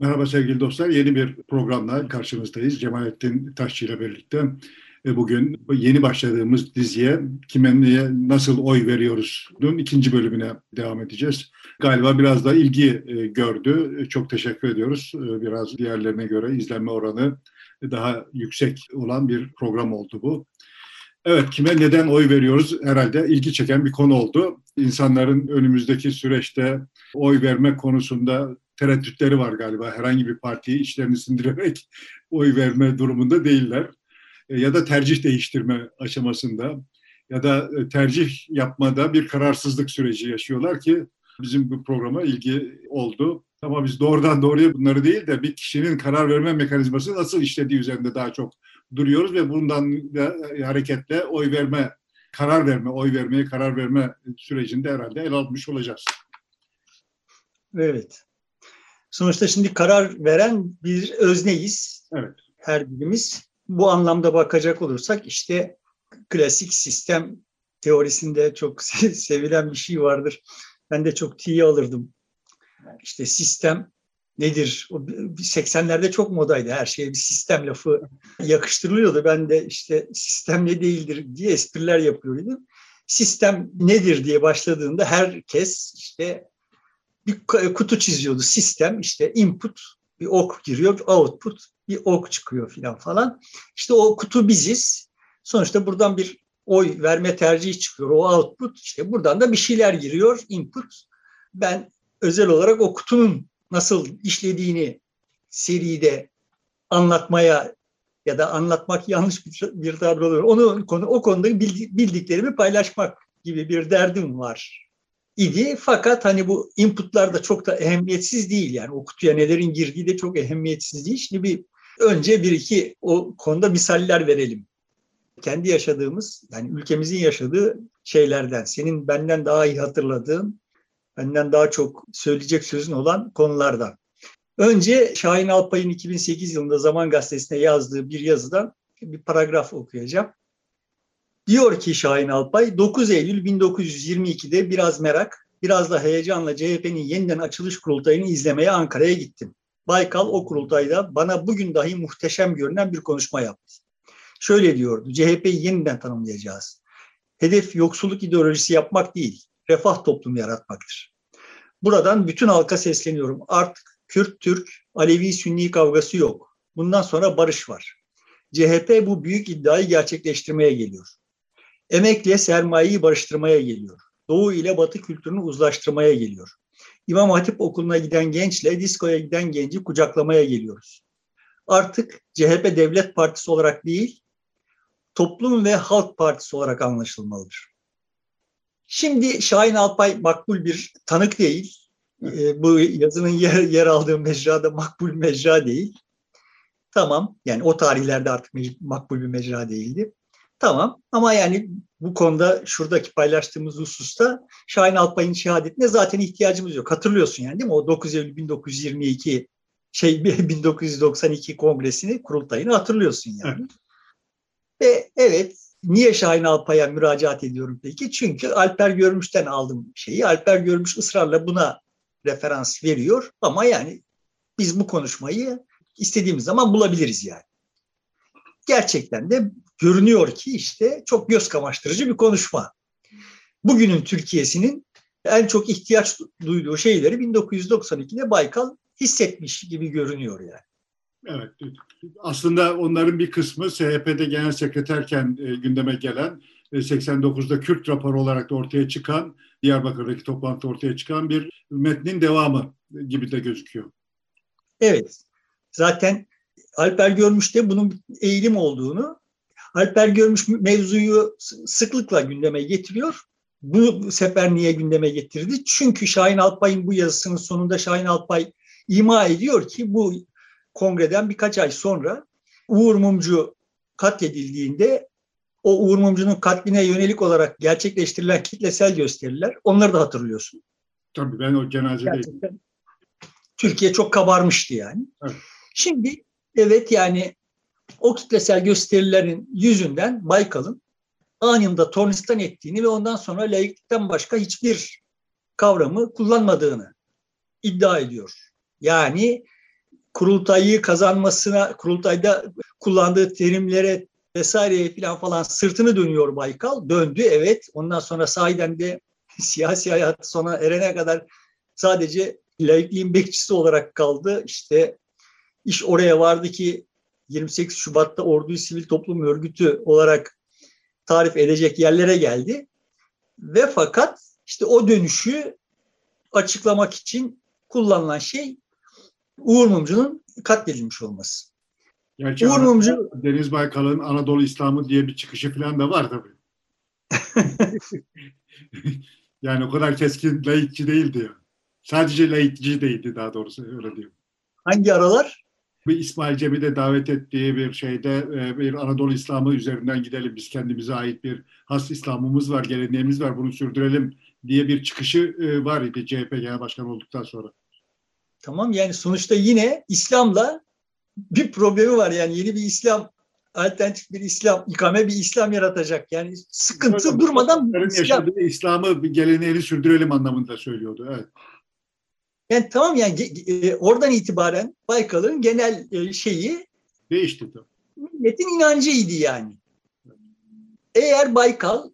Merhaba sevgili dostlar. Yeni bir programla karşınızdayız. Cemalettin Taşçı ile birlikte. E, bugün yeni başladığımız diziye kime niye nasıl oy veriyoruz'un ikinci bölümüne devam edeceğiz. Galiba biraz da ilgi e, gördü. E, çok teşekkür ediyoruz. Biraz diğerlerine göre izlenme oranı daha yüksek olan bir program oldu bu. Evet, kime neden oy veriyoruz herhalde ilgi çeken bir konu oldu. İnsanların önümüzdeki süreçte oy verme konusunda tereddütleri var galiba. Herhangi bir partiyi içlerini sindirerek oy verme durumunda değiller. E, ya da tercih değiştirme aşamasında ya da e, tercih yapmada bir kararsızlık süreci yaşıyorlar ki bizim bu programa ilgi oldu. Ama biz doğrudan doğruya bunları değil de bir kişinin karar verme mekanizması nasıl işlediği üzerinde daha çok duruyoruz ve bundan da hareketle oy verme, karar verme, oy vermeye karar verme sürecinde herhalde el almış olacağız. Evet. Sonuçta şimdi karar veren bir özneyiz. Evet. Her birimiz. Bu anlamda bakacak olursak işte klasik sistem teorisinde çok sevilen bir şey vardır. Ben de çok tiye alırdım. İşte sistem nedir? 80'lerde çok modaydı her şeye bir sistem lafı yakıştırılıyordu. Ben de işte sistem ne değildir diye espriler yapıyordum. Sistem nedir diye başladığında herkes işte bir kutu çiziyordu sistem işte input bir ok giriyor output bir ok çıkıyor filan falan. İşte o kutu biziz. Sonuçta buradan bir oy verme tercihi çıkıyor. O output işte buradan da bir şeyler giriyor input. Ben özel olarak o kutunun nasıl işlediğini seride anlatmaya ya da anlatmak yanlış bir, bir tabir oluyor. Onu konu o konuda bildiklerimi paylaşmak gibi bir derdim var idi. Fakat hani bu inputlar da çok da ehemmiyetsiz değil. Yani o kutuya nelerin girdiği de çok ehemmiyetsiz değil. Şimdi bir önce bir iki o konuda misaller verelim. Kendi yaşadığımız yani ülkemizin yaşadığı şeylerden senin benden daha iyi hatırladığın benden daha çok söyleyecek sözün olan konulardan. Önce Şahin Alpay'ın 2008 yılında Zaman Gazetesi'ne yazdığı bir yazıdan bir paragraf okuyacağım. Diyor ki Şahin Alpay, 9 Eylül 1922'de biraz merak, biraz da heyecanla CHP'nin yeniden açılış kurultayını izlemeye Ankara'ya gittim. Baykal o kurultayda bana bugün dahi muhteşem görünen bir konuşma yaptı. Şöyle diyordu, CHP'yi yeniden tanımlayacağız. Hedef yoksulluk ideolojisi yapmak değil, refah toplumu yaratmaktır. Buradan bütün halka sesleniyorum. Artık Kürt-Türk, Alevi-Sünni kavgası yok. Bundan sonra barış var. CHP bu büyük iddiayı gerçekleştirmeye geliyor. Emekle sermayeyi barıştırmaya geliyor. Doğu ile Batı kültürünü uzlaştırmaya geliyor. İmam Hatip okuluna giden gençle diskoya giden genci kucaklamaya geliyoruz. Artık CHP devlet partisi olarak değil, toplum ve halk partisi olarak anlaşılmalıdır. Şimdi Şahin Alpay makbul bir tanık değil. E, bu yazının yer, yer aldığı mecrada makbul mecra değil. Tamam yani o tarihlerde artık makbul bir mecra değildi. Tamam ama yani bu konuda şuradaki paylaştığımız hususta Şahin Alpay'ın şehadetine zaten ihtiyacımız yok. Hatırlıyorsun yani değil mi? O 9 Eylül 1922 şey 1992 kongresini kurultayını hatırlıyorsun yani. Evet. Ve evet niye Şahin Alpay'a müracaat ediyorum peki? Çünkü Alper Görmüş'ten aldım şeyi. Alper Görmüş ısrarla buna referans veriyor ama yani biz bu konuşmayı istediğimiz zaman bulabiliriz yani. Gerçekten de görünüyor ki işte çok göz kamaştırıcı bir konuşma. Bugünün Türkiye'sinin en çok ihtiyaç duyduğu şeyleri 1992'de Baykal hissetmiş gibi görünüyor yani. Evet. Aslında onların bir kısmı SHP'de genel sekreterken e, gündeme gelen 89'da e, Kürt raporu olarak da ortaya çıkan Diyarbakır'daki toplantı ortaya çıkan bir metnin devamı gibi de gözüküyor. Evet. Zaten Alper Görmüş de bunun eğilim olduğunu Alper Görmüş mevzuyu sıklıkla gündeme getiriyor. Bu sefer niye gündeme getirdi? Çünkü Şahin Alpay'ın bu yazısının sonunda Şahin Alpay ima ediyor ki bu kongreden birkaç ay sonra Uğur Mumcu katledildiğinde o Uğur Mumcu'nun katline yönelik olarak gerçekleştirilen kitlesel gösteriler onları da hatırlıyorsun. Tabii ben o cenazedeydim. Türkiye çok kabarmıştı yani. Evet. Şimdi evet yani o kitlesel gösterilerin yüzünden Baykal'ın anında tornistan ettiğini ve ondan sonra laiklikten başka hiçbir kavramı kullanmadığını iddia ediyor. Yani kurultayı kazanmasına, kurultayda kullandığı terimlere vesaire falan falan sırtını dönüyor Baykal. Döndü evet. Ondan sonra sahiden de siyasi hayat sona erene kadar sadece laikliğin bekçisi olarak kaldı. İşte iş oraya vardı ki 28 Şubat'ta orduyu sivil toplum örgütü olarak tarif edecek yerlere geldi. Ve fakat işte o dönüşü açıklamak için kullanılan şey Uğur Mumcu'nun katledilmiş olması. Gerçi Uğur Mumcu Deniz Baykal'ın Anadolu İslamı diye bir çıkışı falan da var tabii. yani o kadar keskin laikçi değildi. Sadece laikçi değildi daha doğrusu öyle diyeyim. Hangi aralar? Bir İsmail Cem'i de davet ettiği bir şeyde e, bir Anadolu İslamı üzerinden gidelim. Biz kendimize ait bir has İslam'ımız var, geleneğimiz var. Bunu sürdürelim diye bir çıkışı e, var idi CHP Genel Başkanı olduktan sonra. Tamam yani sonuçta yine İslam'la bir problemi var. Yani yeni bir İslam alternatif bir İslam, ikame bir İslam yaratacak. Yani sıkıntı evet, durmadan İslam. İslam'ı geleneğini sürdürelim anlamında söylüyordu. Evet. Yani tamam yani e, oradan itibaren Baykal'ın genel e, şeyi değişti tabii. Milletin inancıydı yani. Eğer Baykal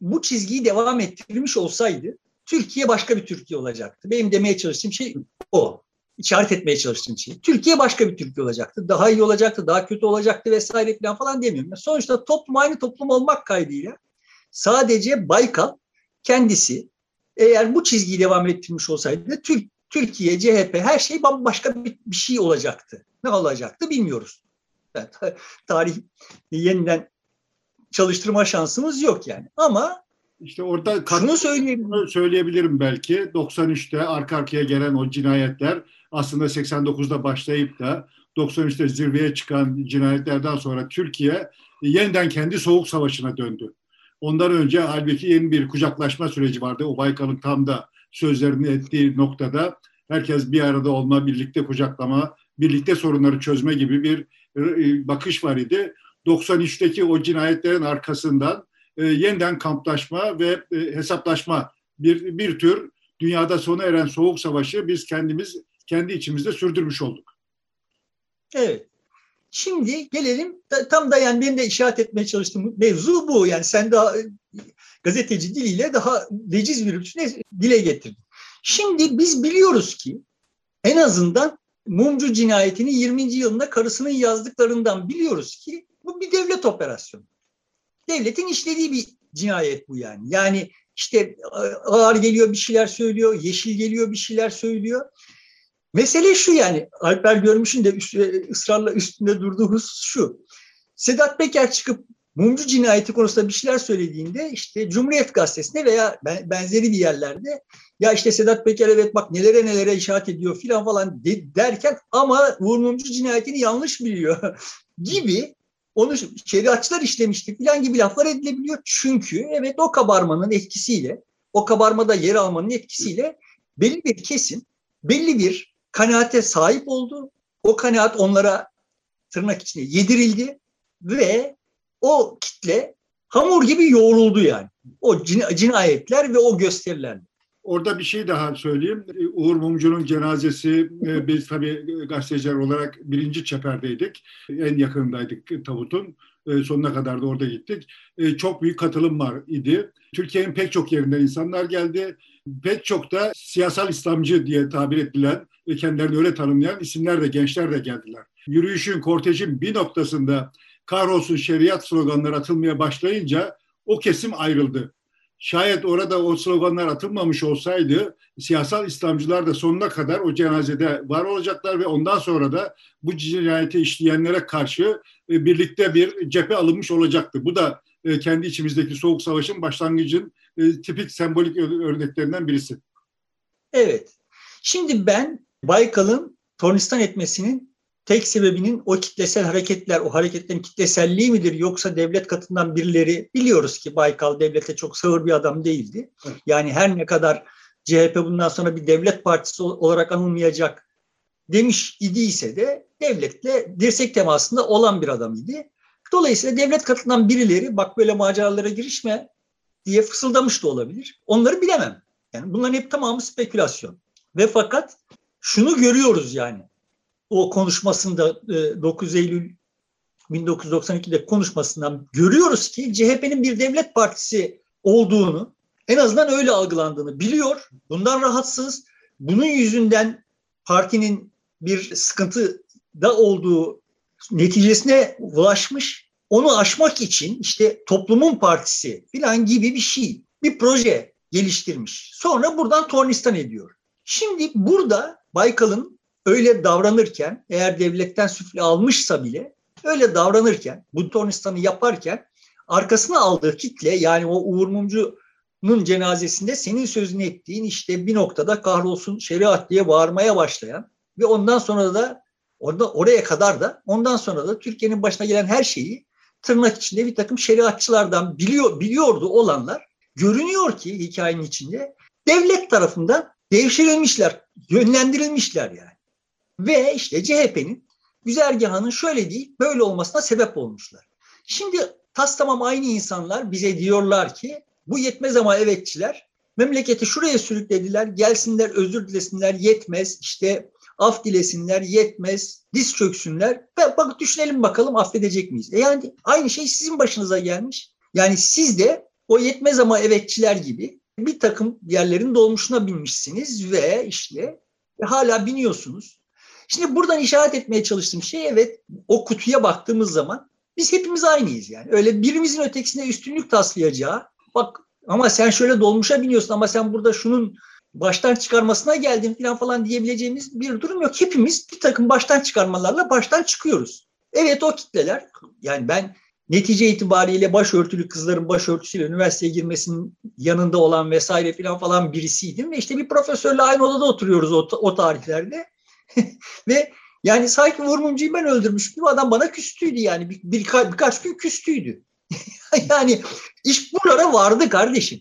bu çizgiyi devam ettirmiş olsaydı Türkiye başka bir Türkiye olacaktı. Benim demeye çalıştığım şey o. İşaret etmeye çalıştığım şey. Türkiye başka bir Türkiye olacaktı. Daha iyi olacaktı, daha kötü olacaktı vesaire falan falan demiyorum. Sonuçta toplum aynı toplum olmak kaydıyla sadece Baykal kendisi eğer bu çizgiyi devam ettirmiş olsaydı Türk Türkiye, CHP her şey bambaşka bir, bir şey olacaktı. Ne olacaktı bilmiyoruz. Yani, tarih yeniden çalıştırma şansımız yok yani. Ama işte orada şunu söyleyebilirim. söyleyebilirim belki. 93'te arka arkaya gelen o cinayetler aslında 89'da başlayıp da 93'te zirveye çıkan cinayetlerden sonra Türkiye yeniden kendi soğuk savaşına döndü. Ondan önce halbuki yeni bir kucaklaşma süreci vardı. O Baykal'ın tam da sözlerini ettiği noktada herkes bir arada olma, birlikte kucaklama, birlikte sorunları çözme gibi bir e, bakış var idi. 93'teki o cinayetlerin arkasından e, yeniden kamplaşma ve e, hesaplaşma bir, bir tür dünyada sona eren soğuk savaşı biz kendimiz kendi içimizde sürdürmüş olduk. Evet. Şimdi gelelim tam da yani benim de işaret etmeye çalıştığım mevzu bu. Yani sen daha gazeteci diliyle daha veciz bir biçimde dile getirdin. Şimdi biz biliyoruz ki en azından Mumcu cinayetini 20. yılında karısının yazdıklarından biliyoruz ki bu bir devlet operasyonu. Devletin işlediği bir cinayet bu yani. Yani işte ağır geliyor bir şeyler söylüyor, yeşil geliyor bir şeyler söylüyor. Mesele şu yani Alper Görmüş'ün de ısrarla üstünde durduğu husus şu. Sedat Peker çıkıp Mumcu cinayeti konusunda bir şeyler söylediğinde işte Cumhuriyet Gazetesi'nde veya benzeri bir yerlerde ya işte Sedat Peker evet bak nelere nelere işaret ediyor filan falan de, derken ama Uğur Mumcu cinayetini yanlış biliyor gibi onu şeriatçılar işlemişti filan gibi laflar edilebiliyor. Çünkü evet o kabarmanın etkisiyle o kabarmada yer almanın etkisiyle belli bir kesim belli bir kanaate sahip oldu. O kanaat onlara tırnak içinde yedirildi ve o kitle hamur gibi yoğruldu yani. O cinayetler ve o gösteriler. Orada bir şey daha söyleyeyim. Uğur Mumcu'nun cenazesi e, biz tabii gazeteciler olarak birinci çeperdeydik. En yakındaydık tabutun. E, sonuna kadar da orada gittik. E, çok büyük katılım var idi. Türkiye'nin pek çok yerinden insanlar geldi. Pek çok da siyasal İslamcı diye tabir edilen ve kendilerini öyle tanımlayan isimler de gençler de geldiler. Yürüyüşün, kortejin bir noktasında kahrolsun şeriat sloganları atılmaya başlayınca o kesim ayrıldı. Şayet orada o sloganlar atılmamış olsaydı siyasal İslamcılar da sonuna kadar o cenazede var olacaklar ve ondan sonra da bu cinayeti işleyenlere karşı e, birlikte bir cephe alınmış olacaktı. Bu da e, kendi içimizdeki soğuk savaşın başlangıcın e, tipik sembolik örneklerinden birisi. Evet. Şimdi ben Baykal'ın tornistan etmesinin tek sebebinin o kitlesel hareketler, o hareketlerin kitleselliği midir yoksa devlet katından birileri biliyoruz ki Baykal devlete çok sağır bir adam değildi. Yani her ne kadar CHP bundan sonra bir devlet partisi olarak anılmayacak demiş idiyse de devletle dirsek temasında olan bir adam idi. Dolayısıyla devlet katından birileri bak böyle maceralara girişme diye fısıldamış da olabilir. Onları bilemem. Yani bunların hep tamamı spekülasyon. Ve fakat şunu görüyoruz yani o konuşmasında 9 e, Eylül 1992'de konuşmasından görüyoruz ki CHP'nin bir devlet partisi olduğunu, en azından öyle algılandığını biliyor. Bundan rahatsız. Bunun yüzünden partinin bir sıkıntıda olduğu neticesine ulaşmış. Onu aşmak için işte toplumun partisi falan gibi bir şey, bir proje geliştirmiş. Sonra buradan tornistan ediyor. Şimdi burada Baykal'ın öyle davranırken, eğer devletten süfle almışsa bile öyle davranırken, bu tornistanı yaparken arkasına aldığı kitle yani o Uğur Mumcu'nun cenazesinde senin sözünü ettiğin işte bir noktada kahrolsun şeriat diye bağırmaya başlayan ve ondan sonra da orada oraya kadar da ondan sonra da Türkiye'nin başına gelen her şeyi tırnak içinde bir takım şeriatçılardan biliyor biliyordu olanlar görünüyor ki hikayenin içinde devlet tarafından devşirilmişler, yönlendirilmişler yani. Ve işte CHP'nin güzergahının şöyle değil böyle olmasına sebep olmuşlar. Şimdi tas tamam aynı insanlar bize diyorlar ki bu yetmez ama evetçiler memleketi şuraya sürüklediler gelsinler özür dilesinler yetmez işte af dilesinler yetmez diz çöksünler bak düşünelim bakalım affedecek miyiz? E yani aynı şey sizin başınıza gelmiş. Yani siz de o yetmez ama evetçiler gibi bir takım yerlerin dolmuşuna binmişsiniz ve işte hala biniyorsunuz. Şimdi buradan işaret etmeye çalıştığım şey evet o kutuya baktığımız zaman biz hepimiz aynıyız yani. Öyle birimizin ötekisine üstünlük taslayacağı bak ama sen şöyle dolmuşa biniyorsun ama sen burada şunun baştan çıkarmasına geldin falan falan diyebileceğimiz bir durum yok. Hepimiz bir takım baştan çıkarmalarla baştan çıkıyoruz. Evet o kitleler yani ben netice itibariyle başörtülü kızların başörtüsüyle üniversiteye girmesinin yanında olan vesaire falan falan birisiydim ve işte bir profesörle aynı odada oturuyoruz o, o tarihlerde ve yani sanki Vurmumcu'yu ben öldürmüştüm adam bana küstüydü yani. Bir, bir, birkaç gün küstüydü. yani iş buralara vardı kardeşim.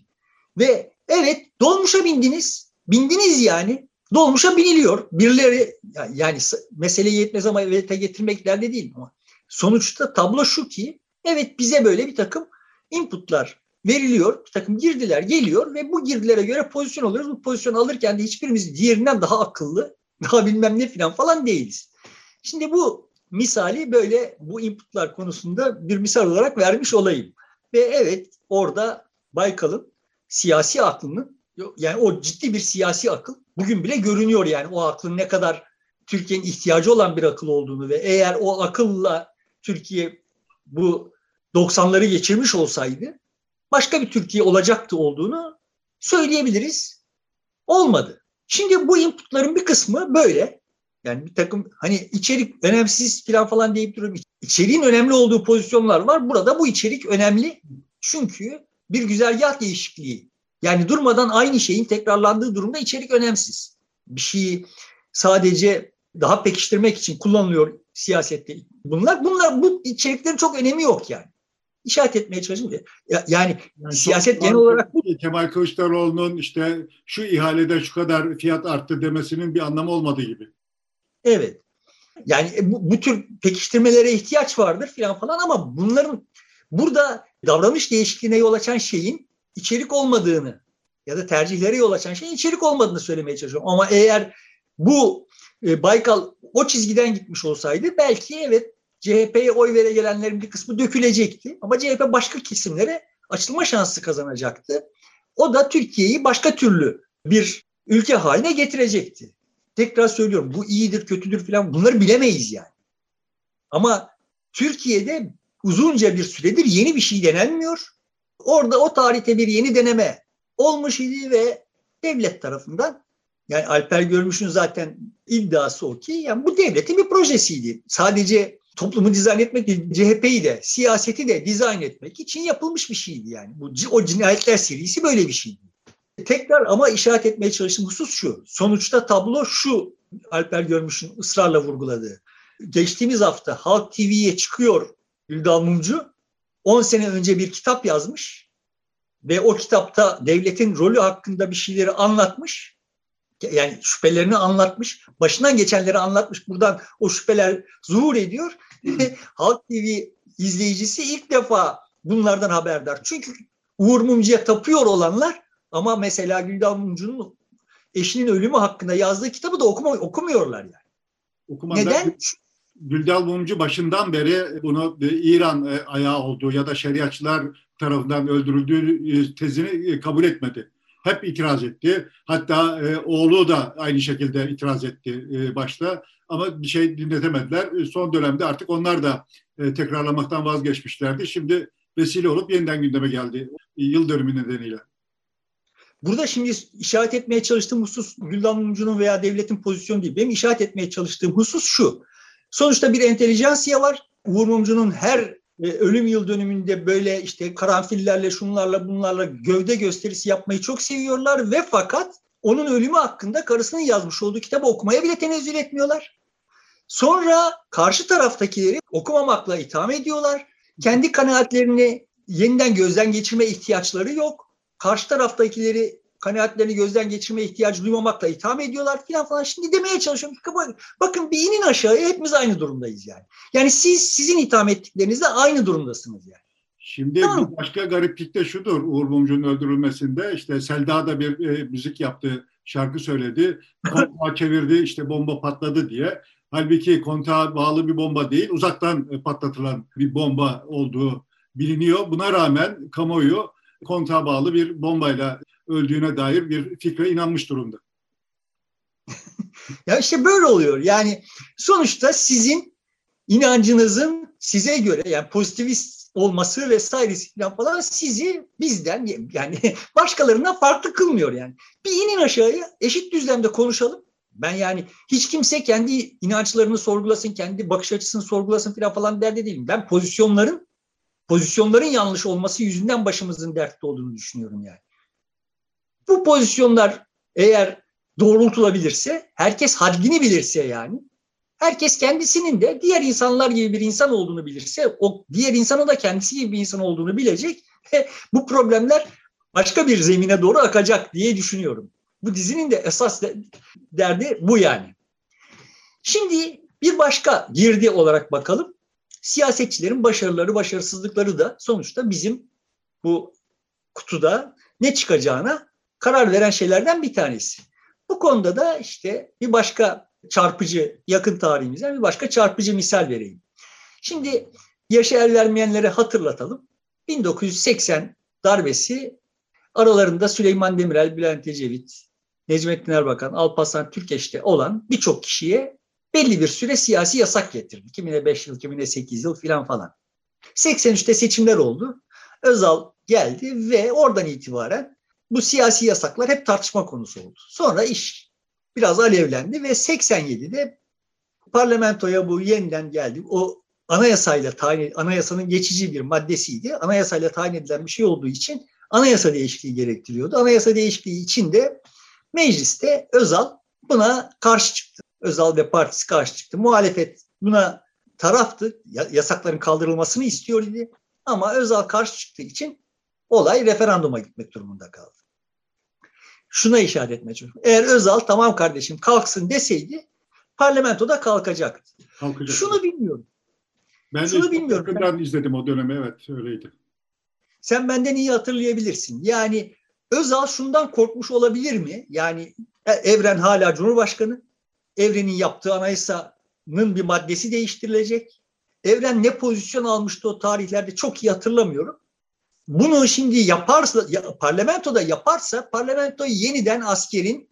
Ve evet dolmuşa bindiniz. Bindiniz yani. Dolmuşa biniliyor. Birileri yani meseleyi yetmez ama evete getirmek derdi değil ama sonuçta tablo şu ki Evet bize böyle bir takım inputlar veriliyor, bir takım girdiler geliyor ve bu girdilere göre pozisyon alıyoruz. Bu pozisyon alırken de hiçbirimiz diğerinden daha akıllı, daha bilmem ne falan falan değiliz. Şimdi bu misali böyle bu inputlar konusunda bir misal olarak vermiş olayım. Ve evet orada Baykal'ın siyasi aklının yani o ciddi bir siyasi akıl bugün bile görünüyor yani o aklın ne kadar Türkiye'nin ihtiyacı olan bir akıl olduğunu ve eğer o akılla Türkiye bu 90'ları geçirmiş olsaydı başka bir Türkiye olacaktı olduğunu söyleyebiliriz. Olmadı. Şimdi bu inputların bir kısmı böyle. Yani bir takım hani içerik önemsiz falan falan deyip duruyorum. İçeriğin önemli olduğu pozisyonlar var. Burada bu içerik önemli. Çünkü bir güzergah değişikliği. Yani durmadan aynı şeyin tekrarlandığı durumda içerik önemsiz. Bir şeyi sadece daha pekiştirmek için kullanılıyor siyasette. Bunlar bunlar bu içeriklerin çok önemi yok yani işaret etmeye çalıştım. Yani, yani siyaset genel olarak bu. Kemal Kılıçdaroğlu'nun işte şu ihalede şu kadar fiyat arttı demesinin bir anlamı olmadığı gibi. Evet. Yani e, bu, bu tür pekiştirmelere ihtiyaç vardır falan falan ama bunların burada davranış değişikliğine yol açan şeyin içerik olmadığını ya da tercihlere yol açan şeyin içerik olmadığını söylemeye çalışıyorum. Ama eğer bu e, Baykal o çizgiden gitmiş olsaydı belki evet CHP'ye oy vere gelenlerin bir kısmı dökülecekti. Ama CHP başka kesimlere açılma şansı kazanacaktı. O da Türkiye'yi başka türlü bir ülke haline getirecekti. Tekrar söylüyorum bu iyidir kötüdür falan bunları bilemeyiz yani. Ama Türkiye'de uzunca bir süredir yeni bir şey denenmiyor. Orada o tarihte bir yeni deneme olmuş idi ve devlet tarafından yani Alper Görmüş'ün zaten iddiası o ki yani bu devletin bir projesiydi. Sadece toplumu dizayn etmek CHP'yi de, siyaseti de dizayn etmek için yapılmış bir şeydi yani. Bu o cinayetler serisi böyle bir şeydi. Tekrar ama işaret etmeye çalıştığım husus şu. Sonuçta tablo şu Alper Görmüş'ün ısrarla vurguladığı. Geçtiğimiz hafta Halk TV'ye çıkıyor Güldal Mumcu. 10 sene önce bir kitap yazmış ve o kitapta devletin rolü hakkında bir şeyleri anlatmış yani şüphelerini anlatmış, başından geçenleri anlatmış. Buradan o şüpheler zuhur ediyor. Halk TV izleyicisi ilk defa bunlardan haberdar. Çünkü Uğur Mumcu'ya tapıyor olanlar ama mesela Güldan Mumcu'nun eşinin ölümü hakkında yazdığı kitabı da okuma, okumuyorlar yani. Okumanda Neden? Güldal Mumcu başından beri bunu İran e, ayağı olduğu ya da şeriatçılar tarafından öldürüldüğü e, tezini e, kabul etmedi. Hep itiraz etti. Hatta e, oğlu da aynı şekilde itiraz etti e, başta. Ama bir şey dinletemediler. E, son dönemde artık onlar da e, tekrarlamaktan vazgeçmişlerdi. Şimdi vesile olup yeniden gündeme geldi. Yıl dönümü nedeniyle. Burada şimdi işaret etmeye çalıştığım husus Güldan Mumcu'nun veya devletin pozisyonu değil. Benim işaret etmeye çalıştığım husus şu. Sonuçta bir entelijansiya var. Uğur Mumcu'nun her e, ölüm yıl dönümünde böyle işte karanfillerle şunlarla bunlarla gövde gösterisi yapmayı çok seviyorlar ve fakat onun ölümü hakkında karısının yazmış olduğu kitabı okumaya bile tenezzül etmiyorlar. Sonra karşı taraftakileri okumamakla itham ediyorlar. Kendi kanaatlerini yeniden gözden geçirme ihtiyaçları yok. Karşı taraftakileri kanaatlerini gözden geçirme ihtiyacı duymamakla itham ediyorlar filan falan. Şimdi demeye çalışıyorum. Bakın bir inin aşağıya hepimiz aynı durumdayız yani. Yani siz sizin itham ettiklerinizle aynı durumdasınız yani. Şimdi tamam. bir başka gariplik de şudur Uğur Mumcu'nun öldürülmesinde işte Selda da bir e, müzik yaptı, şarkı söyledi. Kontağı çevirdi işte bomba patladı diye. Halbuki kontağa bağlı bir bomba değil, uzaktan patlatılan bir bomba olduğu biliniyor. Buna rağmen kamuoyu kontağa bağlı bir bombayla öldüğüne dair bir fikre inanmış durumda. ya işte böyle oluyor. Yani sonuçta sizin inancınızın size göre yani pozitivist olması vesairesi falan sizi bizden yani başkalarından farklı kılmıyor yani. Bir inin aşağıya eşit düzlemde konuşalım. Ben yani hiç kimse kendi inançlarını sorgulasın, kendi bakış açısını sorgulasın falan falan derdi değilim. Ben pozisyonların pozisyonların yanlış olması yüzünden başımızın dertte olduğunu düşünüyorum yani. Bu pozisyonlar eğer doğrultulabilirse, herkes haddini bilirse yani, herkes kendisinin de diğer insanlar gibi bir insan olduğunu bilirse, o diğer insanın da kendisi gibi bir insan olduğunu bilecek, bu problemler başka bir zemine doğru akacak diye düşünüyorum. Bu dizinin de esas derdi bu yani. Şimdi bir başka girdi olarak bakalım. Siyasetçilerin başarıları, başarısızlıkları da sonuçta bizim bu kutuda ne çıkacağına karar veren şeylerden bir tanesi. Bu konuda da işte bir başka çarpıcı yakın tarihimizden bir başka çarpıcı misal vereyim. Şimdi yaşı el vermeyenlere hatırlatalım. 1980 darbesi aralarında Süleyman Demirel, Bülent Ecevit, Necmettin Erbakan, Alparslan Türkeş'te olan birçok kişiye belli bir süre siyasi yasak getirdi. Kimine 5 yıl, kimine 8 yıl filan falan. 83'te seçimler oldu. Özal geldi ve oradan itibaren bu siyasi yasaklar hep tartışma konusu oldu. Sonra iş biraz alevlendi ve 87'de parlamentoya bu yeniden geldi. O anayasayla tayin, anayasanın geçici bir maddesiydi. Anayasayla tayin edilen bir şey olduğu için anayasa değişikliği gerektiriyordu. Anayasa değişikliği için de mecliste Özal buna karşı çıktı. Özal ve partisi karşı çıktı. Muhalefet buna taraftı. Yasakların kaldırılmasını istiyor idi. Ama Özal karşı çıktığı için olay referanduma gitmek durumunda kaldı. Şuna işaret etmeye çalışıyorum. Eğer Özal tamam kardeşim kalksın deseydi parlamentoda kalkacaktı. Kalkacak. Şunu bilmiyorum. Ben Şunu bilmiyorum. Ben izledim o dönemi evet öyleydi. Sen benden iyi hatırlayabilirsin. Yani Özal şundan korkmuş olabilir mi? Yani e, Evren hala Cumhurbaşkanı. Evren'in yaptığı anayasanın bir maddesi değiştirilecek. Evren ne pozisyon almıştı o tarihlerde çok iyi hatırlamıyorum. Bunu şimdi yaparsa, ya, parlamentoda yaparsa parlamento yeniden askerin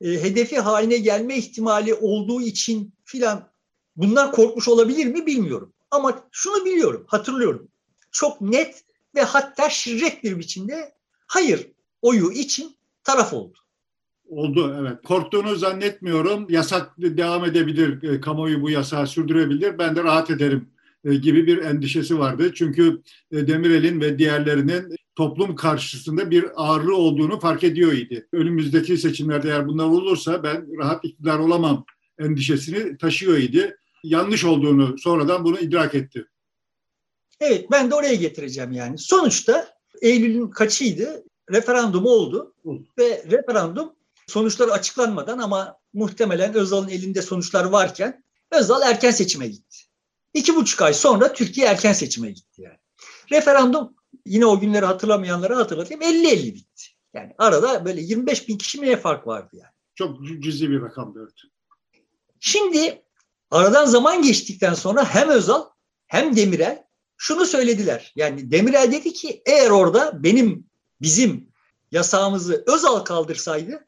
e, hedefi haline gelme ihtimali olduğu için filan bundan korkmuş olabilir mi bilmiyorum. Ama şunu biliyorum, hatırlıyorum. Çok net ve hatta şirret bir biçimde hayır oyu için taraf oldu. Oldu evet. Korktuğunu zannetmiyorum. Yasak devam edebilir. E, kamuoyu bu yasağı sürdürebilir. Ben de rahat ederim gibi bir endişesi vardı. Çünkü e, Demirel'in ve diğerlerinin toplum karşısında bir ağırlığı olduğunu fark ediyor idi. Önümüzdeki seçimlerde eğer bunlar olursa ben rahat iktidar olamam endişesini taşıyor idi. Yanlış olduğunu sonradan bunu idrak etti. Evet ben de oraya getireceğim yani. Sonuçta Eylül'ün kaçıydı? Referandum oldu ve referandum sonuçları açıklanmadan ama muhtemelen Özal'ın elinde sonuçlar varken Özal erken seçime gitti. İki buçuk ay sonra Türkiye erken seçime gitti yani. Referandum yine o günleri hatırlamayanlara hatırlatayım 50-50 bitti. Yani arada böyle 25 bin kişi mi ne fark vardı yani. Çok cüzi bir rakam evet. Şimdi aradan zaman geçtikten sonra hem Özal hem Demirel şunu söylediler. Yani Demirel dedi ki eğer orada benim bizim yasağımızı Özal kaldırsaydı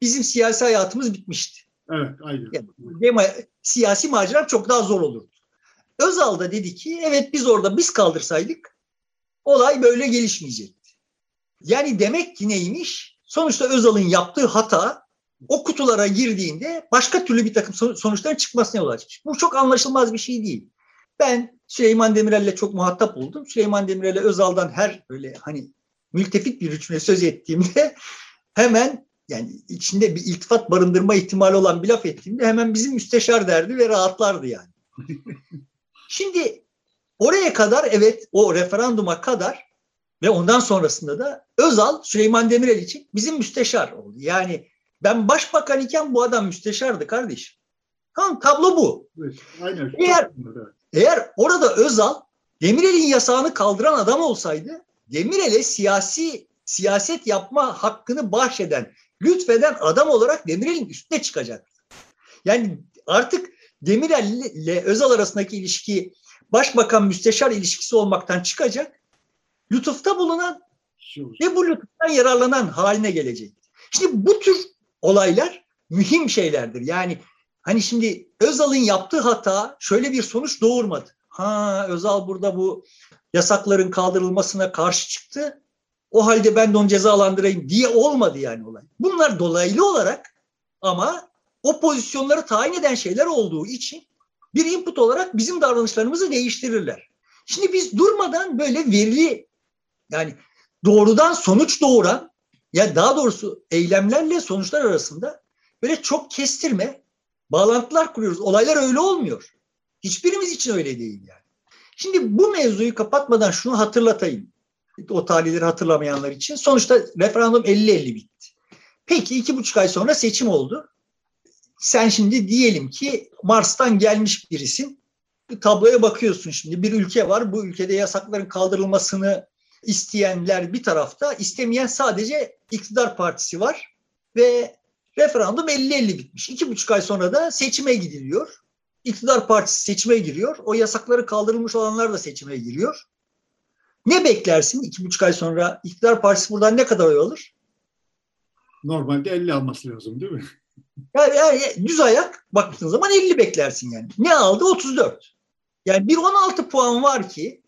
bizim siyasi hayatımız bitmişti. Evet, aynen. Yani, siyasi macera çok daha zor olurdu. Özal da dedi ki evet biz orada biz kaldırsaydık olay böyle gelişmeyecekti. Yani demek ki neymiş? Sonuçta Özal'ın yaptığı hata o kutulara girdiğinde başka türlü bir takım sonuçların çıkmasına yol açmış. Bu çok anlaşılmaz bir şey değil. Ben Süleyman Demirel'le çok muhatap oldum. Süleyman Demirel'e Özal'dan her böyle hani mültefit bir hükmüne söz ettiğimde hemen yani içinde bir iltifat barındırma ihtimali olan bir laf ettiğimde hemen bizim müsteşar derdi ve rahatlardı yani. Şimdi oraya kadar evet o referanduma kadar ve ondan sonrasında da Özal Süleyman Demirel için bizim müsteşar oldu. Yani ben başbakan iken bu adam müsteşardı kardeşim. Tamam tablo bu. Evet, aynen. Eğer, eğer orada Özal Demirel'in yasağını kaldıran adam olsaydı Demirel'e siyasi siyaset yapma hakkını bahşeden, lütfeden adam olarak Demirel'in üstüne çıkacak. Yani artık Demirel ile Özal arasındaki ilişki başbakan müsteşar ilişkisi olmaktan çıkacak. Lütufta bulunan ve bu lütuftan yararlanan haline gelecek. Şimdi bu tür olaylar mühim şeylerdir. Yani hani şimdi Özal'ın yaptığı hata şöyle bir sonuç doğurmadı. Ha Özal burada bu yasakların kaldırılmasına karşı çıktı. O halde ben de onu cezalandırayım diye olmadı yani olay. Bunlar dolaylı olarak ama o pozisyonları tayin eden şeyler olduğu için bir input olarak bizim davranışlarımızı değiştirirler. Şimdi biz durmadan böyle verili yani doğrudan sonuç doğuran ya daha doğrusu eylemlerle sonuçlar arasında böyle çok kestirme bağlantılar kuruyoruz. Olaylar öyle olmuyor. Hiçbirimiz için öyle değil yani. Şimdi bu mevzuyu kapatmadan şunu hatırlatayım. O tarihleri hatırlamayanlar için. Sonuçta referandum 50-50 bitti. Peki iki buçuk ay sonra seçim oldu. Sen şimdi diyelim ki Mars'tan gelmiş birisin. Bir tabloya bakıyorsun şimdi. Bir ülke var. Bu ülkede yasakların kaldırılmasını isteyenler bir tarafta, istemeyen sadece iktidar partisi var ve referandum 50-50 bitmiş. İki buçuk ay sonra da seçime gidiliyor. İktidar partisi seçime giriyor. O yasakları kaldırılmış olanlar da seçime giriyor. Ne beklersin iki buçuk ay sonra iktidar partisi buradan ne kadar oy alır? Normalde 50 alması lazım değil mi? Yani, yani düz ayak baktığın zaman 50 beklersin yani. Ne aldı? 34. Yani bir 16 puan var ki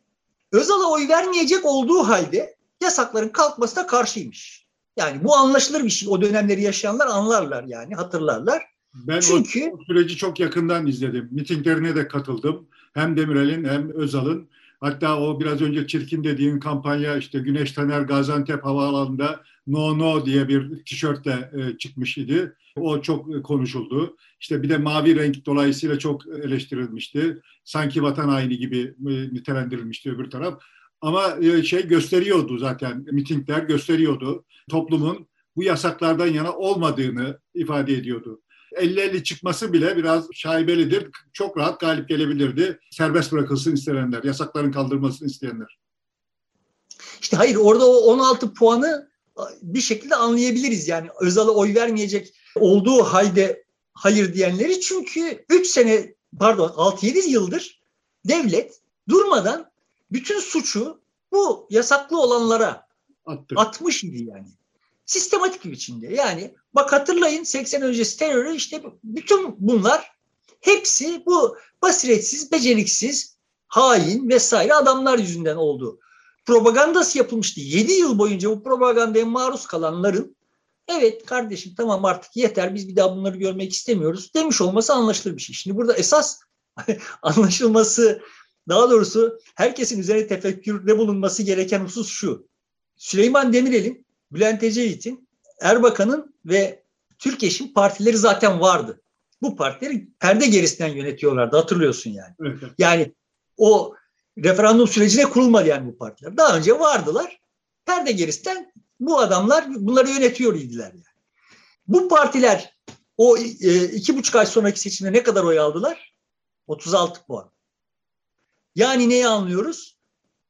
Özal'a oy vermeyecek olduğu halde yasakların kalkmasına karşıymış. Yani bu anlaşılır bir şey. O dönemleri yaşayanlar anlarlar yani hatırlarlar. Ben Çünkü, o süreci çok yakından izledim. Mitinglerine de katıldım. Hem Demirel'in hem Özal'ın. Hatta o biraz önce çirkin dediğin kampanya işte Güneş Taner Gaziantep Havaalanı'nda No No diye bir tişörtle e, çıkmış idi. O çok konuşuldu. İşte bir de mavi renk dolayısıyla çok eleştirilmişti. Sanki vatan haini gibi e, nitelendirilmişti öbür taraf. Ama e, şey gösteriyordu zaten, mitingler gösteriyordu. Toplumun bu yasaklardan yana olmadığını ifade ediyordu. 50-50 çıkması bile biraz şaibelidir. Çok rahat galip gelebilirdi. Serbest bırakılsın isteyenler, yasakların kaldırılmasını isteyenler. İşte hayır orada o 16 puanı bir şekilde anlayabiliriz. Yani Özal'a oy vermeyecek olduğu halde hayır diyenleri çünkü 3 sene pardon 6-7 yıldır devlet durmadan bütün suçu bu yasaklı olanlara Attı. atmış idi yani. Sistematik bir biçimde. Yani bak hatırlayın 80 öncesi terörü işte bütün bunlar hepsi bu basiretsiz, beceriksiz, hain vesaire adamlar yüzünden oldu. Propagandası yapılmıştı. 7 yıl boyunca bu propagandaya maruz kalanların evet kardeşim tamam artık yeter biz bir daha bunları görmek istemiyoruz demiş olması anlaşılır bir şey. Şimdi burada esas anlaşılması daha doğrusu herkesin üzerine tefekkürde bulunması gereken husus şu. Süleyman Demirel'in, Bülent Ecevit'in, Erbakan'ın ve Türkeş'in partileri zaten vardı. Bu partileri perde gerisinden yönetiyorlardı hatırlıyorsun yani. Evet. Yani o referandum sürecine kurulmadı yani bu partiler. Daha önce vardılar. Perde gerisinden bu adamlar bunları yönetiyor idiler. Yani. Bu partiler o e, iki buçuk ay sonraki seçimde ne kadar oy aldılar? 36 puan. Yani neyi anlıyoruz?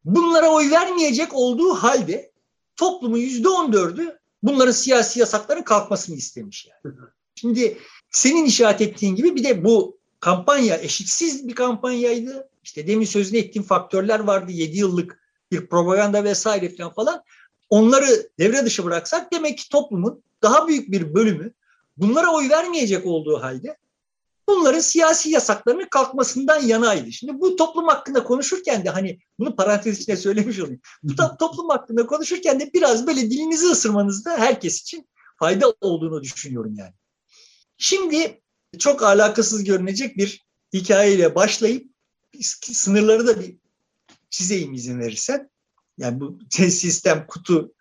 Bunlara oy vermeyecek olduğu halde toplumun yüzde on dördü bunların siyasi yasakların kalkmasını istemiş yani. Şimdi senin işaret ettiğin gibi bir de bu kampanya eşitsiz bir kampanyaydı. İşte demin sözünü ettiğim faktörler vardı. 7 yıllık bir propaganda vesaire falan falan. Onları devre dışı bıraksak demek ki toplumun daha büyük bir bölümü bunlara oy vermeyecek olduğu halde bunların siyasi yasaklarının kalkmasından yanaydı. Şimdi bu toplum hakkında konuşurken de hani bunu parantez içinde söylemiş olayım. Bu toplum hakkında konuşurken de biraz böyle dilinizi ısırmanızda herkes için fayda olduğunu düşünüyorum yani. Şimdi çok alakasız görünecek bir hikayeyle başlayıp sınırları da bir çizeyim izin verirsen. Yani bu sistem, kutu,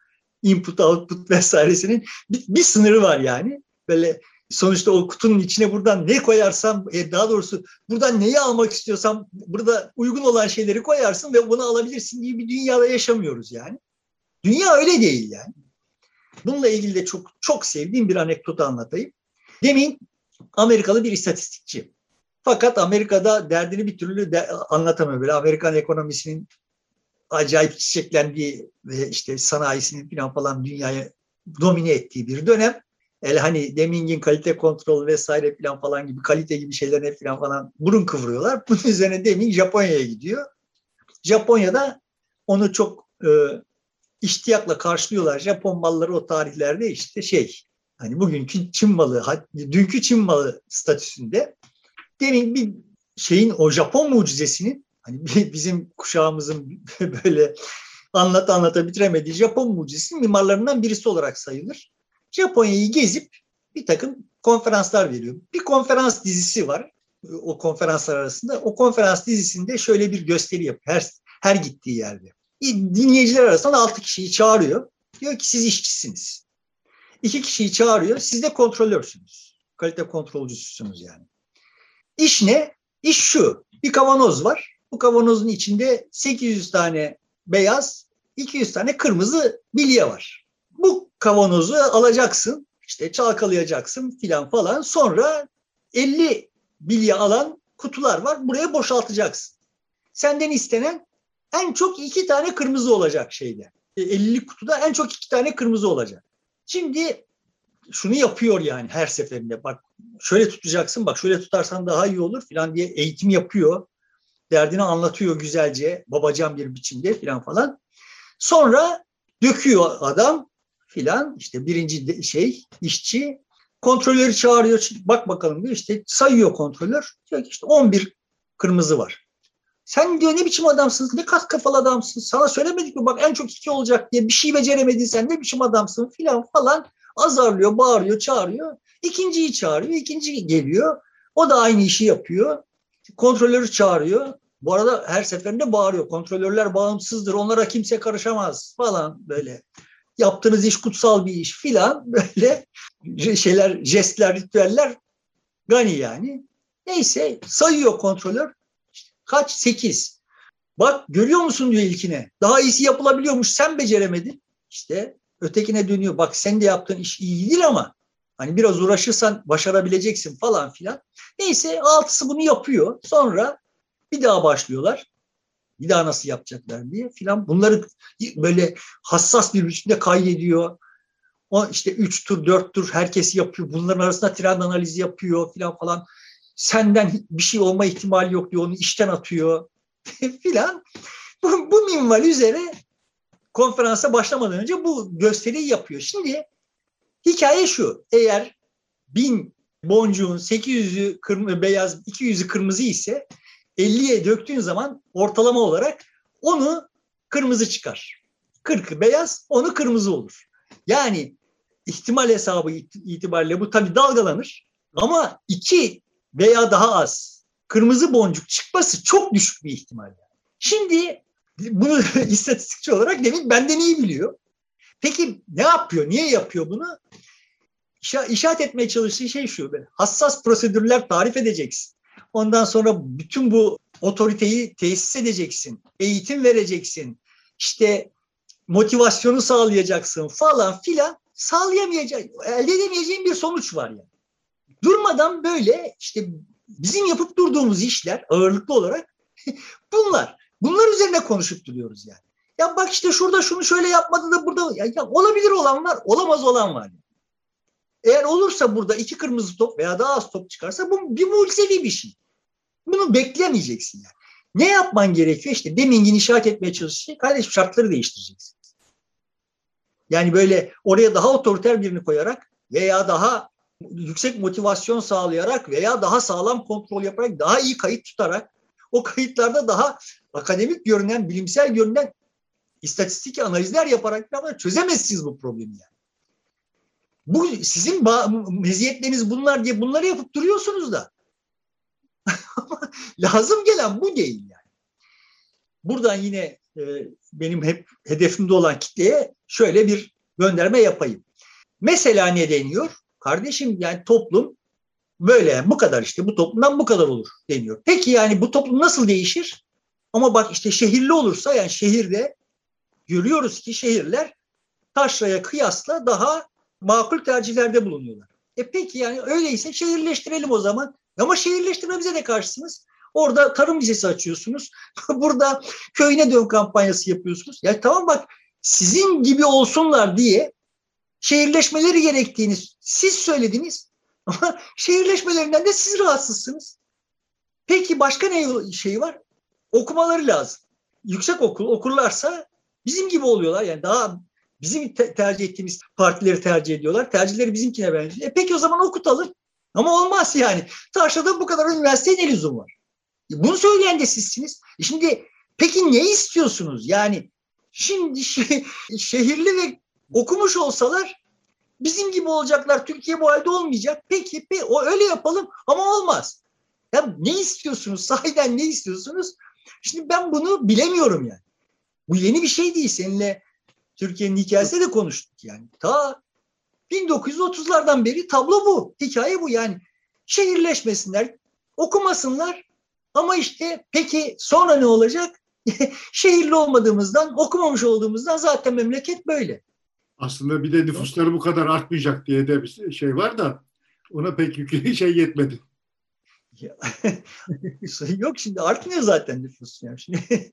input, output vesairesinin bir, bir sınırı var yani. Böyle sonuçta o kutunun içine buradan ne koyarsam, e, daha doğrusu buradan neyi almak istiyorsam burada uygun olan şeyleri koyarsın ve bunu alabilirsin diye bir dünyada yaşamıyoruz yani. Dünya öyle değil yani. Bununla ilgili de çok çok sevdiğim bir anekdot anlatayım. Demin Amerikalı bir istatistikçi. Fakat Amerika'da derdini bir türlü de anlatamıyor. Böyle Amerikan ekonomisinin acayip çiçeklendiği ve işte sanayisinin falan falan dünyaya domine ettiği bir dönem. El hani Deming'in kalite kontrol vesaire falan falan gibi kalite gibi şeylerine falan falan burun kıvırıyorlar. Bunun üzerine Deming Japonya'ya gidiyor. Japonya'da onu çok e, iştiyakla karşılıyorlar. Japon malları o tarihlerde işte şey hani bugünkü Çin malı, dünkü Çin malı statüsünde. Demin bir şeyin o Japon mucizesinin hani bizim kuşağımızın böyle anlat anlata bitiremediği Japon mucizesinin mimarlarından birisi olarak sayılır. Japonya'yı gezip bir takım konferanslar veriyor. Bir konferans dizisi var o konferanslar arasında. O konferans dizisinde şöyle bir gösteri yapıyor her, her gittiği yerde. Dinleyiciler arasında altı kişiyi çağırıyor. Diyor ki siz işçisiniz. İki kişiyi çağırıyor. Siz de kontrolörsünüz. Kalite kontrolcüsüsünüz yani. İş ne? İş şu. Bir kavanoz var. Bu kavanozun içinde 800 tane beyaz, 200 tane kırmızı bilye var. Bu kavanozu alacaksın, işte çalkalayacaksın filan falan. Sonra 50 bilye alan kutular var. Buraya boşaltacaksın. Senden istenen en çok iki tane kırmızı olacak şeyde. 50'lik kutuda en çok iki tane kırmızı olacak. Şimdi şunu yapıyor yani her seferinde. Bak şöyle tutacaksın, bak şöyle tutarsan daha iyi olur filan diye eğitim yapıyor. Derdini anlatıyor güzelce, babacan bir biçimde filan falan. Sonra döküyor adam filan işte birinci şey işçi kontrolörü çağırıyor. Bak bakalım diyor işte sayıyor kontrolör. Diyor ki işte 11 kırmızı var. Sen diyor ne biçim adamsın, ne kas kafalı adamsın, sana söylemedik mi bak en çok iki olacak diye bir şey beceremedin sen ne biçim adamsın filan falan azarlıyor, bağırıyor, çağırıyor. İkinciyi çağırıyor, ikinci geliyor. O da aynı işi yapıyor. Kontrolörü çağırıyor. Bu arada her seferinde bağırıyor. Kontrolörler bağımsızdır, onlara kimse karışamaz falan böyle. Yaptığınız iş kutsal bir iş filan böyle şeyler, jestler, ritüeller gani yani. Neyse sayıyor kontrolör. Kaç? Sekiz. Bak görüyor musun diyor ilkine. Daha iyisi yapılabiliyormuş sen beceremedin. İşte ötekine dönüyor. Bak sen de yaptığın iş iyi değil ama hani biraz uğraşırsan başarabileceksin falan filan. Neyse altısı bunu yapıyor. Sonra bir daha başlıyorlar. Bir daha nasıl yapacaklar diye filan. Bunları böyle hassas bir biçimde kaydediyor. O işte üç tur, dört tur herkes yapıyor. Bunların arasında trend analizi yapıyor filan falan. Senden bir şey olma ihtimali yok diyor. Onu işten atıyor filan. Bu, bu minval üzere konferansa başlamadan önce bu gösteriyi yapıyor. Şimdi hikaye şu. Eğer bin boncuğun 800'ü kırmızı, beyaz, 200'ü kırmızı ise 50'ye döktüğün zaman ortalama olarak onu kırmızı çıkar. 40'ı beyaz, onu kırmızı olur. Yani ihtimal hesabı itibariyle bu tabii dalgalanır. Ama iki veya daha az kırmızı boncuk çıkması çok düşük bir ihtimal. Şimdi bunu istatistikçi olarak Demin benden iyi biliyor. Peki ne yapıyor? Niye yapıyor bunu? İşaret etmeye çalıştığı şey şu. Hassas prosedürler tarif edeceksin. Ondan sonra bütün bu otoriteyi tesis edeceksin. Eğitim vereceksin. İşte motivasyonu sağlayacaksın falan filan. Sağlayamayacak, elde edemeyeceğin bir sonuç var yani. Durmadan böyle işte bizim yapıp durduğumuz işler ağırlıklı olarak bunlar. Bunlar üzerine konuşup duruyoruz yani. Ya bak işte şurada şunu şöyle yapmadı da burada ya, ya olabilir olan var, olamaz olan var. Eğer olursa burada iki kırmızı top veya daha az top çıkarsa bu bir mucizevi bir şey. Bunu beklemeyeceksin yani. Ne yapman gerekiyor? İşte demin inşaat etmeye çalışıyorsun. Kardeşim şartları değiştireceksin. Yani böyle oraya daha otoriter birini koyarak veya daha yüksek motivasyon sağlayarak veya daha sağlam kontrol yaparak, daha iyi kayıt tutarak o kayıtlarda daha akademik görünen, bilimsel görünen istatistik analizler yaparak çözemezsiniz bu problemi yani. Bu sizin meziyetleriniz bunlar diye bunları yapıp duruyorsunuz da. Lazım gelen bu değil yani. Buradan yine e, benim hep hedefimde olan kitleye şöyle bir gönderme yapayım. Mesela ne deniyor? Kardeşim yani toplum böyle bu kadar işte bu toplumdan bu kadar olur deniyor. Peki yani bu toplum nasıl değişir? Ama bak işte şehirli olursa yani şehirde görüyoruz ki şehirler taşraya kıyasla daha makul tercihlerde bulunuyorlar. E peki yani öyleyse şehirleştirelim o zaman. Ama şehirleştirme bize de karşısınız. Orada tarım vizesi açıyorsunuz. Burada köyüne dön kampanyası yapıyorsunuz. Ya tamam bak sizin gibi olsunlar diye şehirleşmeleri gerektiğini siz söylediniz. Ama şehirleşmelerinden de siz rahatsızsınız. Peki başka ne şey var? Okumaları lazım. Yüksek okul okurlarsa bizim gibi oluyorlar. Yani daha bizim te- tercih ettiğimiz partileri tercih ediyorlar. Tercihleri bizimkine benziyor. E peki o zaman okutalım. Ama olmaz yani. Taşra'da bu kadar üniversiteye ne lüzum var? E bunu söyleyen de sizsiniz. E şimdi peki ne istiyorsunuz? Yani şimdi şey, şehirli ve okumuş olsalar bizim gibi olacaklar. Türkiye bu halde olmayacak. Peki, peki o öyle yapalım ama olmaz. Ya ne istiyorsunuz? Sahiden ne istiyorsunuz? Şimdi ben bunu bilemiyorum yani. Bu yeni bir şey değil. Seninle Türkiye'nin hikayesinde de konuştuk yani. Ta 1930'lardan beri tablo bu. Hikaye bu yani. Şehirleşmesinler, okumasınlar ama işte peki sonra ne olacak? Şehirli olmadığımızdan, okumamış olduğumuzdan zaten memleket böyle. Aslında bir de nüfusları bu kadar artmayacak diye de bir şey var da ona pek yükü şey yetmedi. Yok şimdi artmıyor zaten nüfus. Yani şimdi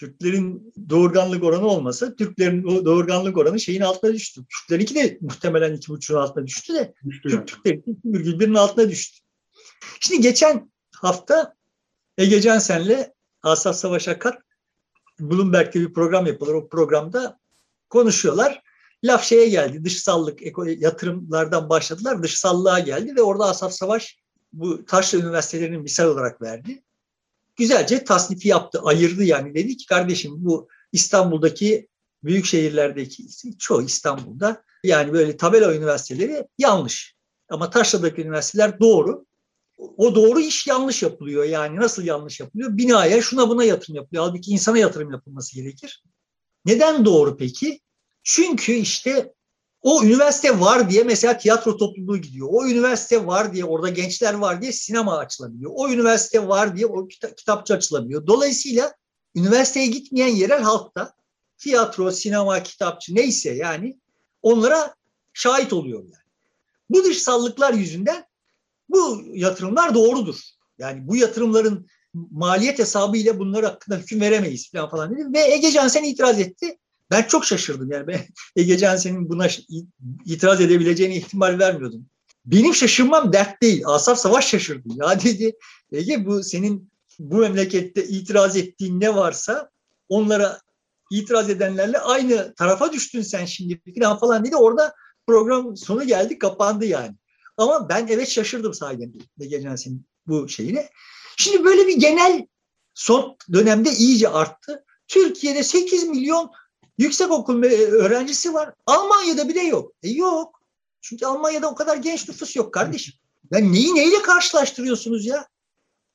Kürtlerin doğurganlık oranı olmasa Türklerin doğurganlık oranı şeyin altına düştü. Kürtlerinki de muhtemelen iki buçuğun altına düştü de düştü Türk, yani. Türklerin virgül birin altına düştü. Şimdi geçen hafta Ege Cansen'le Asaf Savaş Akat Bloomberg'de bir program yapılır. O programda konuşuyorlar. Laf şeye geldi. Dışsallık, yatırımlardan başladılar. Dışsallığa geldi ve orada Asaf Savaş bu Taşra Üniversitelerinin misal olarak verdi güzelce tasnifi yaptı, ayırdı yani. Dedi ki kardeşim bu İstanbul'daki büyük şehirlerdeki çoğu İstanbul'da yani böyle tabela üniversiteleri yanlış. Ama Taşra'daki üniversiteler doğru. O doğru iş yanlış yapılıyor. Yani nasıl yanlış yapılıyor? Binaya, şuna buna yatırım yapılıyor. Halbuki insana yatırım yapılması gerekir. Neden doğru peki? Çünkü işte o üniversite var diye mesela tiyatro topluluğu gidiyor. O üniversite var diye orada gençler var diye sinema açılabiliyor. O üniversite var diye o kita- kitapçı açılabiliyor. Dolayısıyla üniversiteye gitmeyen yerel halkta tiyatro, sinema, kitapçı neyse yani onlara şahit oluyor yani. Bu dışsallıklar yüzünden bu yatırımlar doğrudur. Yani bu yatırımların maliyet hesabı ile bunlar hakkında hüküm veremeyiz falan falan dedi. Ve Ege Cansen itiraz etti. Ben çok şaşırdım yani ben Ege Cansen'in buna itiraz edebileceğini ihtimal vermiyordum. Benim şaşırmam dert değil. Asaf Savaş şaşırdı. Ya dedi Ege bu senin bu memlekette itiraz ettiğin ne varsa onlara itiraz edenlerle aynı tarafa düştün sen şimdi falan falan dedi. Orada program sonu geldi kapandı yani. Ama ben evet şaşırdım sahiden Ege Cansen'in bu şeyine. Şimdi böyle bir genel son dönemde iyice arttı. Türkiye'de 8 milyon Yüksek okul öğrencisi var. Almanya'da bile yok. E yok. Çünkü Almanya'da o kadar genç nüfus yok kardeşim. Yani neyi neyle karşılaştırıyorsunuz ya?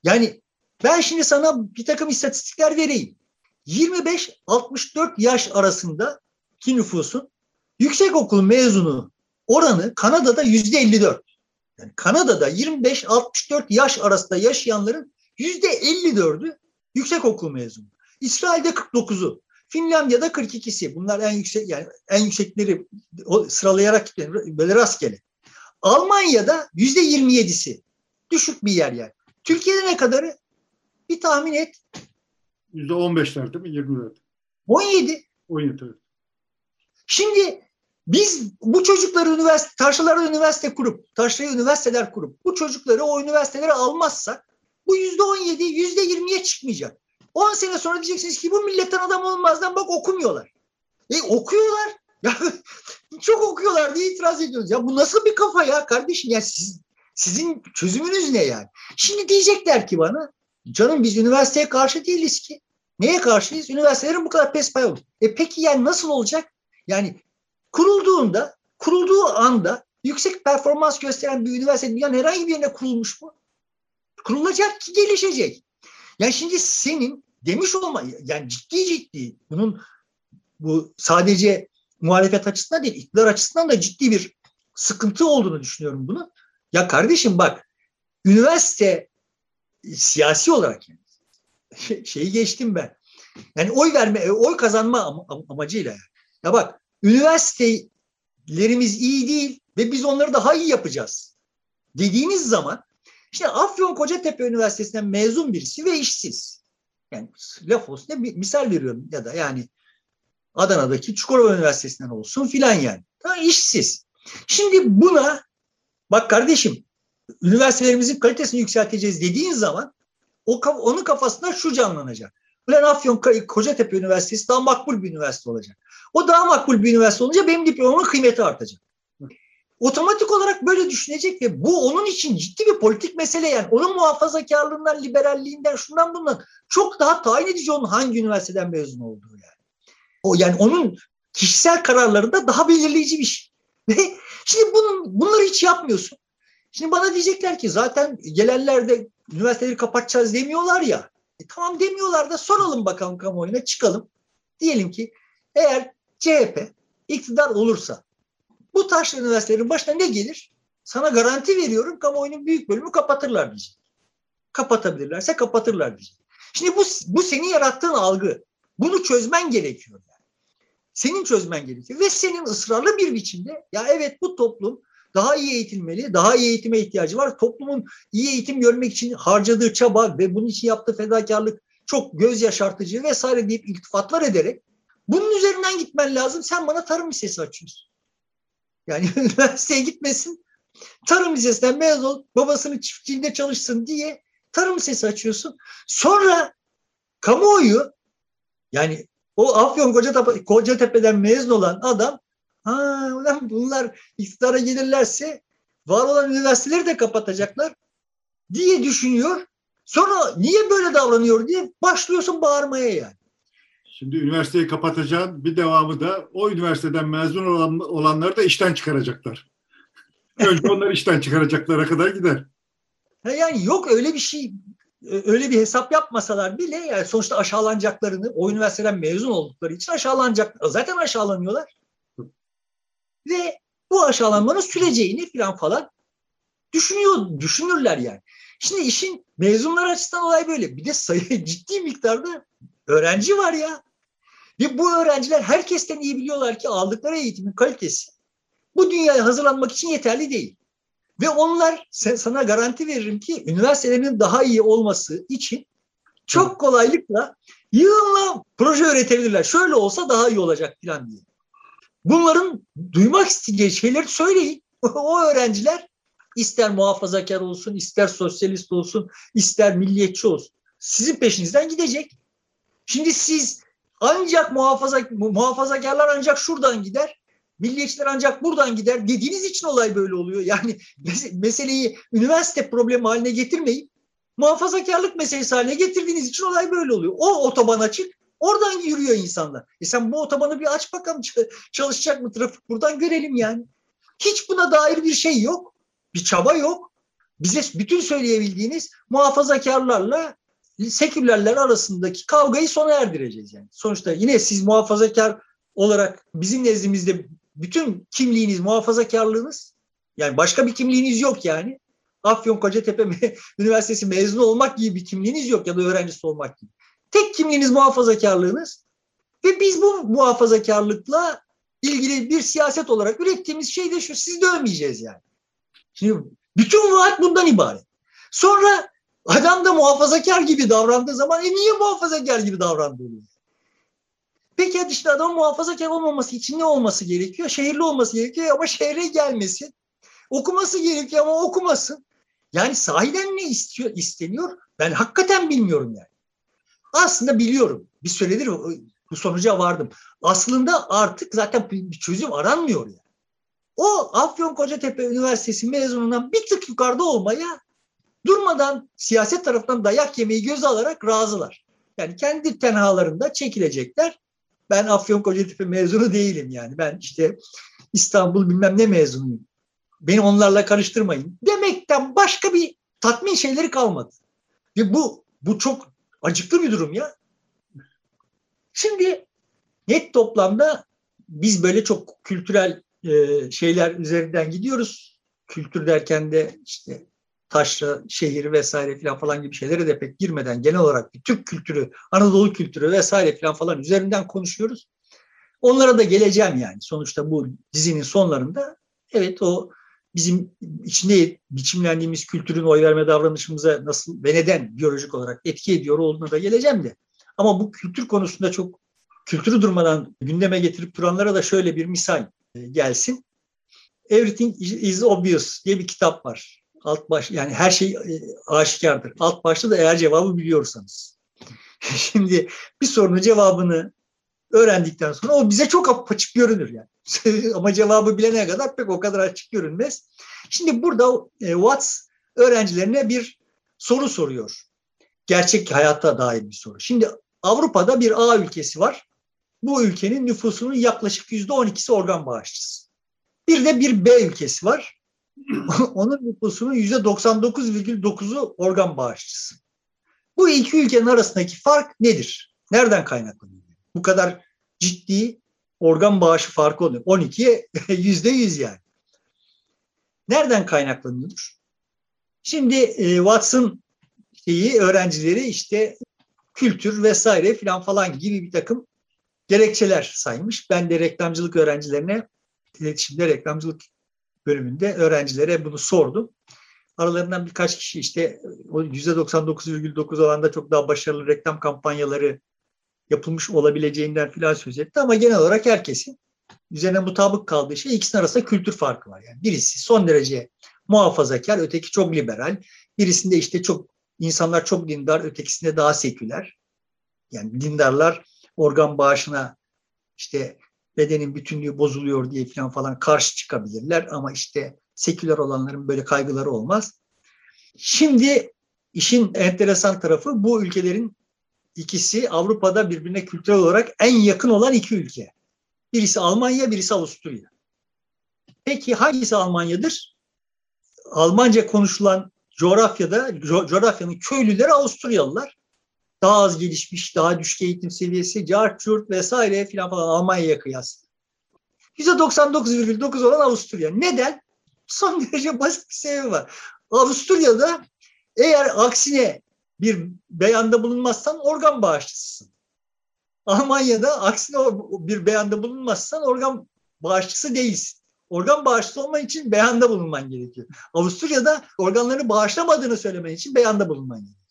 Yani ben şimdi sana bir takım istatistikler vereyim. 25-64 yaş arasında ki nüfusun yüksek okul mezunu oranı Kanada'da yüzde 54. Yani Kanada'da 25-64 yaş arasında yaşayanların yüzde 54'ü yüksek okul mezunu. İsrail'de 49'u. Finlandiya'da 42'si. Bunlar en yüksek yani en yüksekleri sıralayarak böyle rastgele. Almanya'da yüzde 27'si. Düşük bir yer yani. Türkiye'de ne kadarı? Bir tahmin et. Yüzde 15'ler değil mi? 20'ler. 17. 17 evet. Şimdi biz bu çocukları üniversite, taşralara üniversite kurup, taşraya üniversiteler kurup bu çocukları o üniversitelere almazsak bu yüzde on yedi, yüzde yirmiye çıkmayacak. 10 sene sonra diyeceksiniz ki bu milletten adam olmazdan bak okumuyorlar. E okuyorlar. Ya çok okuyorlar diye itiraz ediyoruz. Ya bu nasıl bir kafa ya kardeşim? Ya siz, sizin çözümünüz ne yani? Şimdi diyecekler ki bana canım biz üniversiteye karşı değiliz ki. Neye karşıyız? Üniversitelerin bu kadar pespay oldu. E peki yani nasıl olacak? Yani kurulduğunda, kurulduğu anda yüksek performans gösteren bir üniversite dünyanın herhangi bir yerine kurulmuş mu? Kurulacak ki gelişecek. Yani şimdi senin demiş olma, yani ciddi ciddi bunun bu sadece muhalefet açısından değil, iktidar açısından da ciddi bir sıkıntı olduğunu düşünüyorum bunu. Ya kardeşim bak, üniversite siyasi olarak yani, şey, şeyi geçtim ben. Yani oy verme, oy kazanma am- amacıyla. Ya bak, üniversitelerimiz iyi değil ve biz onları daha iyi yapacağız. Dediğiniz zaman işte Afyon Kocatepe Üniversitesi'nden mezun birisi ve işsiz. Yani laf olsun diye misal veriyorum ya da yani Adana'daki Çukurova Üniversitesi'nden olsun filan yani. Ha, işsiz. Şimdi buna bak kardeşim üniversitelerimizin kalitesini yükselteceğiz dediğin zaman o onun kafasında şu canlanacak. Ulan Afyon Kocatepe Üniversitesi daha makbul bir üniversite olacak. O daha makbul bir üniversite olunca benim diplomamın kıymeti artacak. Otomatik olarak böyle düşünecek ve bu onun için ciddi bir politik mesele yani. Onun muhafazakarlığından, liberalliğinden, şundan bundan çok daha tayin edici onun hangi üniversiteden mezun olduğu yani. O yani onun kişisel kararlarında daha belirleyici bir şey. Şimdi bunun, bunları hiç yapmıyorsun. Şimdi bana diyecekler ki zaten gelenler de üniversiteleri kapatacağız demiyorlar ya. E tamam demiyorlar da soralım bakalım kamuoyuna çıkalım. Diyelim ki eğer CHP iktidar olursa bu taşlı üniversitelerin başına ne gelir? Sana garanti veriyorum kamuoyunun büyük bölümü kapatırlar diyecek. Kapatabilirlerse kapatırlar diyecek. Şimdi bu, bu senin yarattığın algı. Bunu çözmen gerekiyor. Yani. Senin çözmen gerekiyor. Ve senin ısrarlı bir biçimde ya evet bu toplum daha iyi eğitilmeli, daha iyi eğitime ihtiyacı var. Toplumun iyi eğitim görmek için harcadığı çaba ve bunun için yaptığı fedakarlık çok göz yaşartıcı vesaire deyip iltifatlar ederek bunun üzerinden gitmen lazım. Sen bana tarım lisesi açıyorsun. Yani üniversiteye gitmesin. Tarım lisesinden mezun ol, babasının çiftçiliğinde çalışsın diye tarım lisesi açıyorsun. Sonra kamuoyu yani o Afyon Kocatepe, Kocatepe'den mezun olan adam ha bunlar iktidara gelirlerse var olan üniversiteleri de kapatacaklar diye düşünüyor. Sonra niye böyle davranıyor diye başlıyorsun bağırmaya yani. Şimdi üniversiteyi kapatacağın bir devamı da o üniversiteden mezun olan, olanları da işten çıkaracaklar. Önce onları işten çıkaracaklara kadar gider. Yani yok öyle bir şey öyle bir hesap yapmasalar bile yani sonuçta aşağılanacaklarını o üniversiteden mezun oldukları için aşağılanacak zaten aşağılanıyorlar. Ve bu aşağılanmanın süreceğini falan falan düşünüyor, düşünürler yani. Şimdi işin mezunlar açısından olay böyle. Bir de sayı ciddi miktarda öğrenci var ya. Ve bu öğrenciler herkesten iyi biliyorlar ki aldıkları eğitimin kalitesi bu dünyaya hazırlanmak için yeterli değil. Ve onlar sana garanti veririm ki üniversitelerinin daha iyi olması için çok kolaylıkla yığınla proje üretebilirler. Şöyle olsa daha iyi olacak falan diye. Bunların duymak isteyeceği şeyleri söyleyin. o öğrenciler ister muhafazakar olsun, ister sosyalist olsun, ister milliyetçi olsun. Sizin peşinizden gidecek. Şimdi siz ancak muhafaza, muhafazakarlar ancak şuradan gider, milliyetçiler ancak buradan gider dediğiniz için olay böyle oluyor. Yani meseleyi üniversite problemi haline getirmeyip muhafazakarlık meselesi haline getirdiğiniz için olay böyle oluyor. O otoban açık, oradan yürüyor insanlar. E sen bu otobanı bir aç bakalım çalışacak mı trafik buradan görelim yani. Hiç buna dair bir şey yok. Bir çaba yok. Bize bütün söyleyebildiğiniz muhafazakarlarla sekülerler arasındaki kavgayı sona erdireceğiz yani. Sonuçta yine siz muhafazakar olarak bizim nezdimizde bütün kimliğiniz muhafazakarlığınız yani başka bir kimliğiniz yok yani. Afyon Kocatepe Üniversitesi mezunu olmak gibi bir kimliğiniz yok ya da öğrencisi olmak gibi. Tek kimliğiniz muhafazakarlığınız ve biz bu muhafazakarlıkla ilgili bir siyaset olarak ürettiğimiz şey de şu, sizi dövmeyeceğiz yani. Şimdi bütün vaat bundan ibaret. Sonra Adam da muhafazakar gibi davrandığı zaman e niye muhafazakar gibi davrandı? Peki hadi işte adam muhafazakar olmaması için ne olması gerekiyor? Şehirli olması gerekiyor ama şehre gelmesin. Okuması gerekiyor ama okumasın. Yani sahiden ne istiyor, isteniyor? Ben hakikaten bilmiyorum yani. Aslında biliyorum. Bir süredir bu sonuca vardım. Aslında artık zaten bir çözüm aranmıyor yani. O Afyon Kocatepe Üniversitesi mezunundan bir tık yukarıda olmaya durmadan siyaset tarafından dayak yemeyi göze alarak razılar. Yani kendi tenhalarında çekilecekler. Ben Afyon Kocatepe mezunu değilim yani. Ben işte İstanbul bilmem ne mezunuyum. Beni onlarla karıştırmayın. Demekten başka bir tatmin şeyleri kalmadı. Ve bu bu çok acıklı bir durum ya. Şimdi net toplamda biz böyle çok kültürel e, şeyler üzerinden gidiyoruz. Kültür derken de işte taşra, şehir vesaire falan falan gibi şeylere de pek girmeden genel olarak bir Türk kültürü, Anadolu kültürü vesaire falan falan üzerinden konuşuyoruz. Onlara da geleceğim yani. Sonuçta bu dizinin sonlarında evet o bizim içinde biçimlendiğimiz kültürün oy verme davranışımıza nasıl ve neden biyolojik olarak etki ediyor olduğuna da geleceğim de. Ama bu kültür konusunda çok kültürü durmadan gündeme getirip duranlara da şöyle bir misal e, gelsin. Everything is obvious diye bir kitap var. Alt baş yani her şey e, aşikardır. Alt başta da eğer cevabı biliyorsanız. Şimdi bir sorunun cevabını öğrendikten sonra o bize çok açık görünür yani. Ama cevabı bilene kadar pek o kadar açık görünmez. Şimdi burada e, Watts öğrencilerine bir soru soruyor. Gerçek hayata dair bir soru. Şimdi Avrupa'da bir A ülkesi var. Bu ülkenin nüfusunun yaklaşık yüzde on ikisi organ bağışçısı. Bir de bir B ülkesi var. Onun nüfusunun yüzde 99,9'u organ bağışçısı. Bu iki ülkenin arasındaki fark nedir? Nereden kaynaklanıyor? Bu kadar ciddi organ bağışı farkı oluyor. 12'ye yüzde yüz yani. Nereden kaynaklanıyordur? Şimdi e, Watson şeyi öğrencileri işte kültür vesaire filan falan gibi bir takım gerekçeler saymış. Ben de reklamcılık öğrencilerine iletişimde reklamcılık bölümünde öğrencilere bunu sordum. Aralarından birkaç kişi işte o %99,9 alanda çok daha başarılı reklam kampanyaları yapılmış olabileceğinden filan söz etti ama genel olarak herkesin üzerine mutabık kaldığı şey ikisinin arasında kültür farkı var. Yani birisi son derece muhafazakar, öteki çok liberal. Birisinde işte çok insanlar çok dindar, ötekisinde daha seküler. Yani dindarlar organ bağışına işte bedenin bütünlüğü bozuluyor diye falan falan karşı çıkabilirler ama işte seküler olanların böyle kaygıları olmaz. Şimdi işin enteresan tarafı bu ülkelerin ikisi Avrupa'da birbirine kültürel olarak en yakın olan iki ülke. Birisi Almanya, birisi Avusturya. Peki hangisi Almanya'dır? Almanca konuşulan coğrafyada, coğrafyanın köylüleri Avusturyalılar. Daha az gelişmiş, daha düşük eğitim seviyesi, cart, vesaire filan falan Almanya'ya kıyas. %99,9 olan Avusturya. Neden? Son derece basit bir sebebi var. Avusturya'da eğer aksine bir beyanda bulunmazsan organ bağışçısısın. Almanya'da aksine bir beyanda bulunmazsan organ bağışçısı değilsin. Organ bağışçısı olman için beyanda bulunman gerekiyor. Avusturya'da organlarını bağışlamadığını söylemen için beyanda bulunman gerekiyor.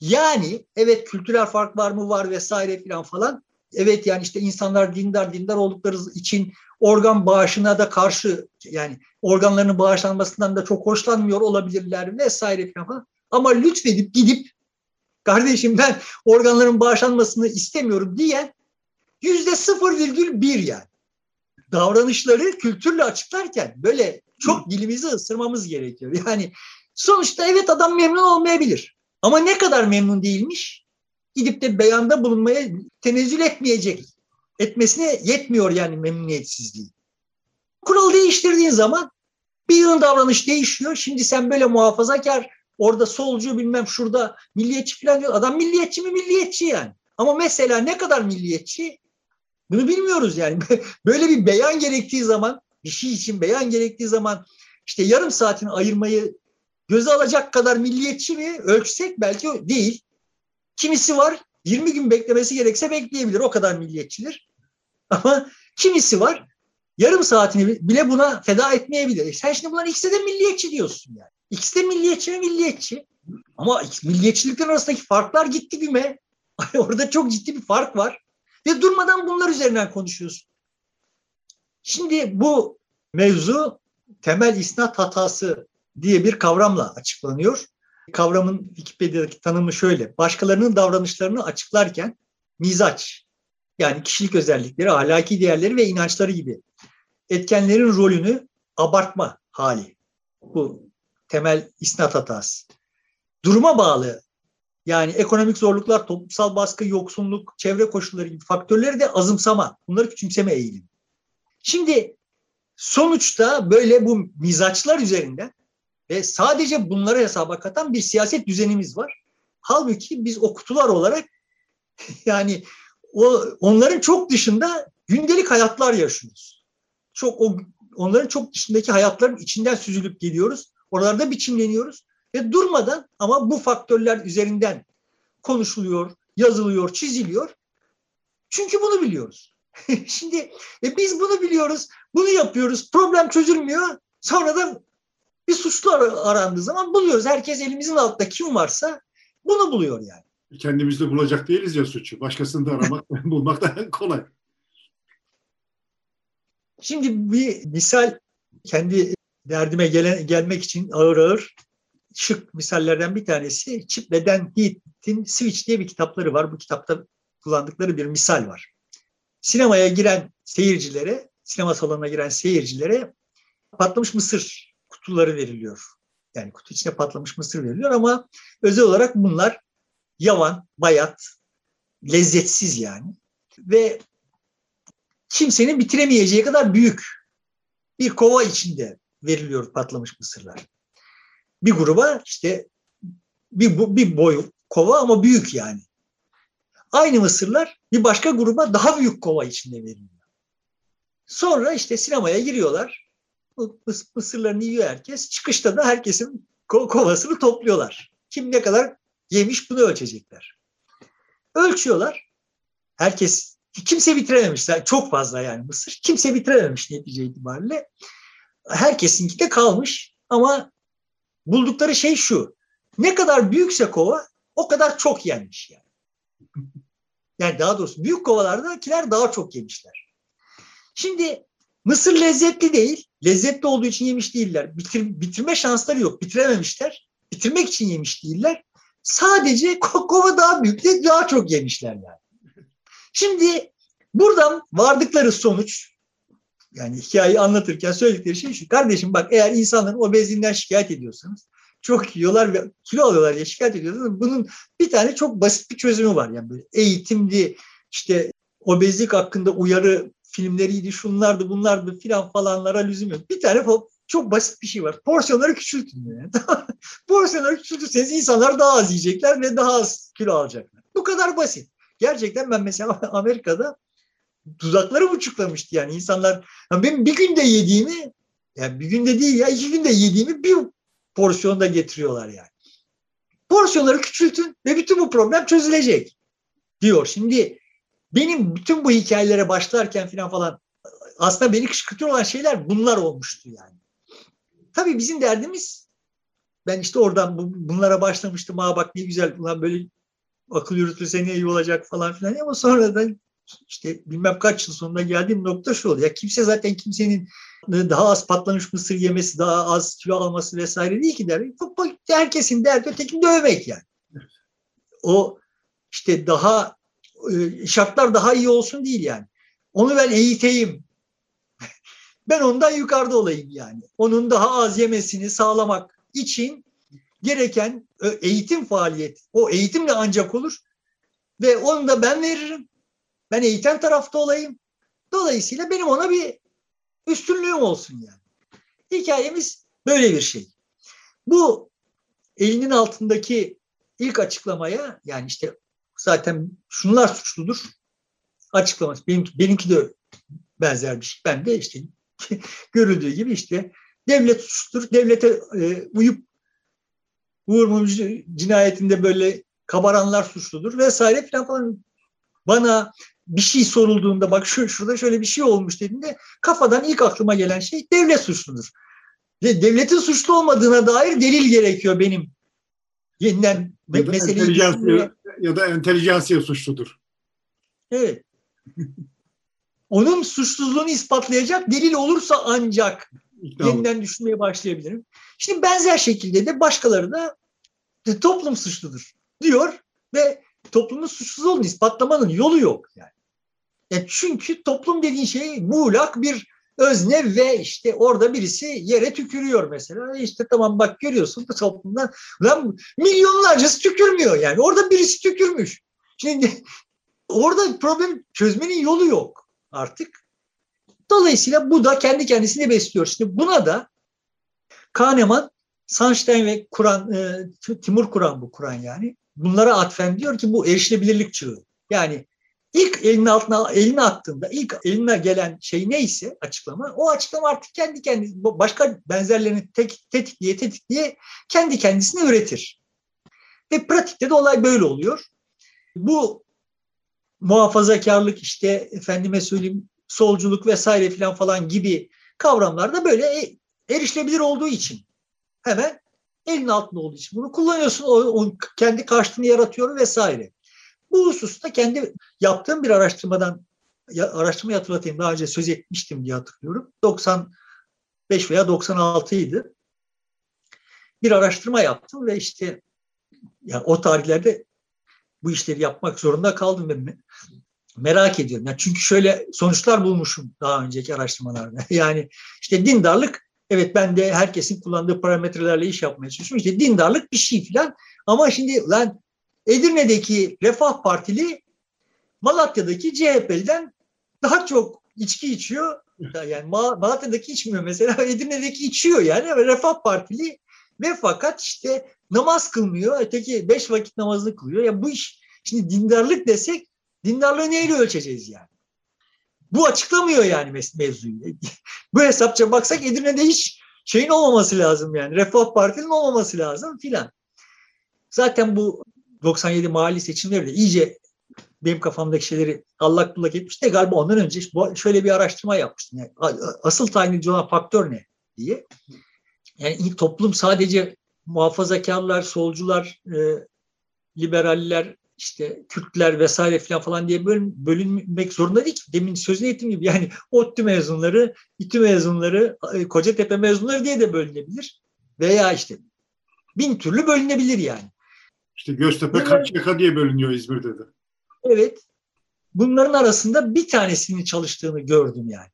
Yani evet kültürel fark var mı var vesaire filan falan. Evet yani işte insanlar dindar dindar oldukları için organ bağışına da karşı yani organlarının bağışlanmasından da çok hoşlanmıyor olabilirler vesaire falan. Ama lütfedip gidip kardeşim ben organların bağışlanmasını istemiyorum diyen yüzde 0,1 yani. Davranışları kültürle açıklarken böyle çok dilimizi ısırmamız gerekiyor. Yani sonuçta evet adam memnun olmayabilir. Ama ne kadar memnun değilmiş? Gidip de beyanda bulunmaya tenezzül etmeyecek. Etmesine yetmiyor yani memnuniyetsizliği. Kuralı değiştirdiğin zaman bir yılın davranış değişiyor. Şimdi sen böyle muhafazakar Orada solcu bilmem şurada milliyetçi falan diyor. Adam milliyetçi mi milliyetçi yani. Ama mesela ne kadar milliyetçi bunu bilmiyoruz yani. Böyle bir beyan gerektiği zaman bir şey için beyan gerektiği zaman işte yarım saatini ayırmayı göze alacak kadar milliyetçi mi ölçsek belki değil. Kimisi var 20 gün beklemesi gerekse bekleyebilir o kadar milliyetçidir. Ama kimisi var yarım saatini bile buna feda etmeyebilir. E sen şimdi bunların ikisi de milliyetçi diyorsun yani. İkisi de milliyetçi ve milliyetçi. Ama milliyetçilikler arasındaki farklar gitti güme. Orada çok ciddi bir fark var. Ve durmadan bunlar üzerinden konuşuyorsun. Şimdi bu mevzu temel isnat hatası diye bir kavramla açıklanıyor. Kavramın Wikipedia'daki tanımı şöyle. Başkalarının davranışlarını açıklarken mizaç yani kişilik özellikleri, ahlaki değerleri ve inançları gibi etkenlerin rolünü abartma hali. Bu temel isnat hatası. Duruma bağlı yani ekonomik zorluklar, toplumsal baskı, yoksunluk, çevre koşulları gibi faktörleri de azımsama, bunları küçümseme eğilim. Şimdi sonuçta böyle bu mizaçlar üzerinden ve sadece bunları hesaba katan bir siyaset düzenimiz var. Halbuki biz o kutular olarak yani o onların çok dışında gündelik hayatlar yaşıyoruz. Çok o onların çok dışındaki hayatların içinden süzülüp geliyoruz. Oralarda biçimleniyoruz ve durmadan ama bu faktörler üzerinden konuşuluyor, yazılıyor, çiziliyor. Çünkü bunu biliyoruz. Şimdi e, biz bunu biliyoruz, bunu yapıyoruz, problem çözülmüyor. Sonra da bir suçlu arandığı zaman buluyoruz. Herkes elimizin altında kim varsa bunu buluyor yani. Kendimizde bulacak değiliz ya suçu. Başkasını da aramak, bulmak da kolay. Şimdi bir misal kendi derdime gelen, gelmek için ağır ağır şık misallerden bir tanesi Chip ve Dan Heath'in Switch diye bir kitapları var. Bu kitapta kullandıkları bir misal var. Sinemaya giren seyircilere, sinema salonuna giren seyircilere patlamış mısır kutuları veriliyor. Yani kutu içine patlamış mısır veriliyor ama özel olarak bunlar yavan, bayat, lezzetsiz yani. Ve kimsenin bitiremeyeceği kadar büyük bir kova içinde veriliyor patlamış mısırlar. Bir gruba işte bir, bir boy kova ama büyük yani. Aynı mısırlar bir başka gruba daha büyük kova içinde veriliyor. Sonra işte sinemaya giriyorlar. Mısırlarını yiyor herkes. Çıkışta da herkesin kovasını topluyorlar. Kim ne kadar yemiş bunu ölçecekler. Ölçüyorlar. Herkes kimse bitirememiş. Çok fazla yani mısır. Kimse bitirememiş netice itibariyle. Herkesinki de kalmış ama buldukları şey şu. Ne kadar büyükse kova o kadar çok yenmiş yani. Yani daha doğrusu büyük kovalardakiler daha çok yemişler. Şimdi mısır lezzetli değil. Lezzetli olduğu için yemiş değiller. Bitir, bitirme şansları yok. Bitirememişler. Bitirmek için yemiş değiller. Sadece kova daha büyük de daha çok yemişler yani. Şimdi buradan vardıkları sonuç yani hikayeyi anlatırken söyledikleri şey şu. Kardeşim bak eğer insanların obezliğinden şikayet ediyorsanız çok yiyorlar ve kilo alıyorlar diye şikayet ediyorsanız bunun bir tane çok basit bir çözümü var. Yani böyle eğitimli işte obezlik hakkında uyarı filmleriydi, şunlardı, bunlardı filan falanlara lüzum yok. Bir tane çok basit bir şey var. Porsiyonları küçültün. Yani. Porsiyonları küçültürseniz insanlar daha az yiyecekler ve daha az kilo alacaklar. Bu kadar basit. Gerçekten ben mesela Amerika'da tuzakları buçuklamıştı yani insanlar. Yani benim bir günde yediğimi yani bir günde değil ya iki günde yediğimi bir porsiyonda getiriyorlar yani. Porsiyonları küçültün ve bütün bu problem çözülecek diyor. Şimdi benim bütün bu hikayelere başlarken falan falan aslında beni kışkırtıyor olan şeyler bunlar olmuştu yani. Tabii bizim derdimiz ben işte oradan bunlara başlamıştım. Aa bak ne güzel ulan böyle akıl yürütülse ne iyi olacak falan filan ama sonradan işte bilmem kaç yıl sonunda geldiğim nokta şu oluyor. Ya kimse zaten kimsenin daha az patlamış mısır yemesi, daha az kilo alması vesaire değil ki der. Herkesin derdi ötekini dövmek yani. O işte daha şartlar daha iyi olsun değil yani. Onu ben eğiteyim. ben ondan yukarıda olayım yani. Onun daha az yemesini sağlamak için gereken e, eğitim faaliyeti. O eğitimle ancak olur. Ve onu da ben veririm. Ben eğiten tarafta olayım. Dolayısıyla benim ona bir üstünlüğüm olsun yani. Hikayemiz böyle bir şey. Bu elinin altındaki ilk açıklamaya yani işte zaten şunlar suçludur açıklaması. Benimki, benimki de benzer bir şey. Ben de işte görüldüğü gibi işte devlet suçludur. Devlete e, uyup Uğur Mumcu cinayetinde böyle kabaranlar suçludur vesaire falan falan. Bana bir şey sorulduğunda bak şu şurada şöyle bir şey olmuş dediğinde kafadan ilk aklıma gelen şey devlet suçludur. Devletin suçlu olmadığına dair delil gerekiyor benim. Yeniden ya da meseleyi ya da entelijansiya suçludur. Evet. Onun suçsuzluğunu ispatlayacak delil olursa ancak İkna yeniden düşünmeye başlayabilirim. Şimdi benzer şekilde de başkaları da toplum suçludur diyor ve toplumun suçsuz olduğunu ispatlamanın yolu yok yani. yani. Çünkü toplum dediğin şey muğlak bir özne ve işte orada birisi yere tükürüyor mesela. İşte tamam bak görüyorsun bu toplumdan lan milyonlarcası tükürmüyor yani. Orada birisi tükürmüş. Şimdi orada problem çözmenin yolu yok artık. Dolayısıyla bu da kendi kendisini besliyor. Şimdi buna da Kahneman, Sunstein ve Kur'an, e, Timur Kur'an bu Kur'an yani. Bunlara atfen diyor ki bu erişilebilirlik çağı. Yani ilk elinin altına elini attığında ilk eline gelen şey neyse açıklama o açıklama artık kendi kendisi başka benzerlerini tek, tetikliye tetikliye kendi kendisine üretir. Ve pratikte de olay böyle oluyor. Bu muhafazakarlık işte efendime söyleyeyim solculuk vesaire filan falan gibi kavramlar da böyle e, erişilebilir olduğu için hemen elin altında olduğu için bunu kullanıyorsun. O, o kendi karşılığını yaratıyor vesaire. Bu hususta kendi yaptığım bir araştırmadan araştırma hatırlatayım. Daha önce söz etmiştim diye hatırlıyorum. 95 veya 96 idi. Bir araştırma yaptım ve işte yani o tarihlerde bu işleri yapmak zorunda kaldım ve merak ediyorum. Yani çünkü şöyle sonuçlar bulmuşum daha önceki araştırmalarda. Yani işte dindarlık evet ben de herkesin kullandığı parametrelerle iş yapmaya çalışıyorum. İşte dindarlık bir şey falan ama şimdi lan Edirne'deki Refah Partili Malatya'daki CHP'den daha çok içki içiyor. Yani Malatya'daki içmiyor mesela Edirne'deki içiyor yani Refah Partili ve fakat işte namaz kılmıyor. Öteki beş vakit namazını kılıyor. Ya bu iş şimdi dindarlık desek dindarlığı neyle ölçeceğiz yani? Bu açıklamıyor yani mevzuyu. bu hesapça baksak Edirne'de hiç şeyin olmaması lazım yani. Refah Parti'nin olmaması lazım filan. Zaten bu 97 mahalli seçimleri de iyice benim kafamdaki şeyleri allak bullak etmiş de galiba ondan önce şöyle bir araştırma yapmıştım. Yani asıl tayin olan faktör ne diye. Yani toplum sadece muhafazakarlar, solcular, e, liberaller, işte Kürtler vesaire falan falan diye bölün, bölünmek zorunda değil ki. Demin sözünü ettiğim gibi yani ODTÜ mezunları, İTÜ mezunları, e, Kocatepe mezunları diye de bölünebilir. Veya işte bin türlü bölünebilir yani. İşte Göztepe kaç yaka diye bölünüyor İzmir'de de. Evet. Bunların arasında bir tanesinin çalıştığını gördüm yani.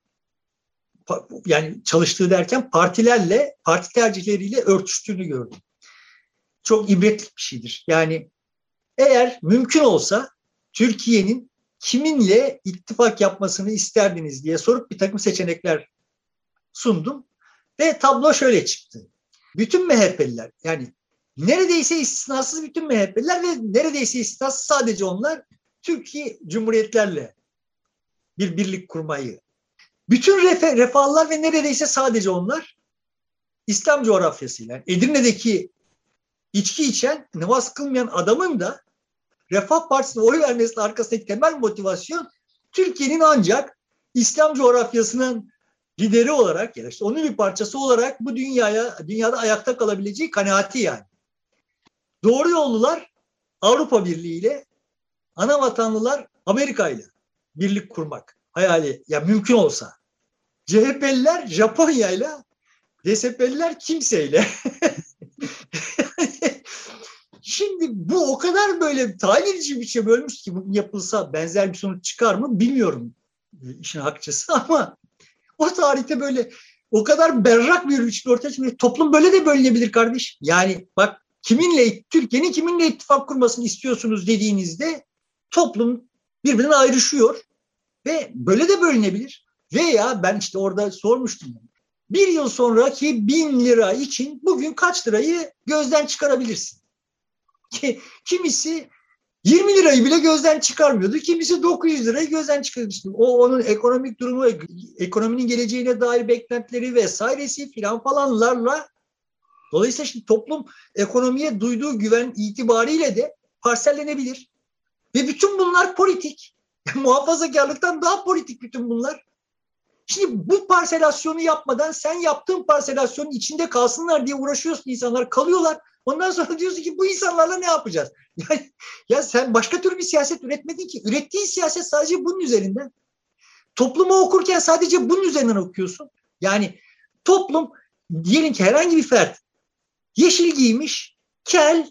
Yani çalıştığı derken partilerle, parti tercihleriyle örtüştüğünü gördüm. Çok ibretlik bir şeydir. Yani eğer mümkün olsa Türkiye'nin kiminle ittifak yapmasını isterdiniz diye sorup bir takım seçenekler sundum. Ve tablo şöyle çıktı. Bütün MHP'liler yani neredeyse istisnasız bütün MHP'liler ve neredeyse istisnasız sadece onlar Türkiye Cumhuriyetlerle bir birlik kurmayı. Bütün refe, refahlar ve neredeyse sadece onlar İslam coğrafyasıyla Edirne'deki içki içen, namaz kılmayan adamın da Refah Partisi'ne oy vermesinin arkasındaki temel motivasyon Türkiye'nin ancak İslam coğrafyasının lideri olarak ya işte onun bir parçası olarak bu dünyaya dünyada ayakta kalabileceği kanaati yani. Doğru yollular Avrupa Birliği ile ana vatanlılar Amerika ile birlik kurmak hayali ya mümkün olsa. CHP'liler Japonya ile DSP'liler kimseyle. Şimdi bu o kadar böyle tayin edici bir şey bölmüş ki bu yapılsa benzer bir sonuç çıkar mı bilmiyorum işin hakçısı ama o tarihte böyle o kadar berrak bir biçimde ortaya çıkıyor. Toplum böyle de bölünebilir kardeş. Yani bak kiminle Türkiye'nin kiminle ittifak kurmasını istiyorsunuz dediğinizde toplum birbirinden ayrışıyor ve böyle de bölünebilir. Veya ben işte orada sormuştum. Bir yıl sonraki bin lira için bugün kaç lirayı gözden çıkarabilirsin? Kimisi 20 lirayı bile gözden çıkarmıyordu. Kimisi 900 lirayı gözden çıkarmıştı. O onun ekonomik durumu, ekonominin geleceğine dair beklentileri vesairesi filan falanlarla dolayısıyla şimdi toplum ekonomiye duyduğu güven itibariyle de parsellenebilir. Ve bütün bunlar politik. Muhafazakarlıktan daha politik bütün bunlar. Şimdi bu parselasyonu yapmadan sen yaptığın parselasyonun içinde kalsınlar diye uğraşıyorsun insanlar kalıyorlar. Ondan sonra diyorsun ki bu insanlarla ne yapacağız? Yani, ya sen başka türlü bir siyaset üretmedin ki. Ürettiğin siyaset sadece bunun üzerinden. Toplumu okurken sadece bunun üzerinden okuyorsun. Yani toplum diyelim ki herhangi bir fert yeşil giymiş, kel,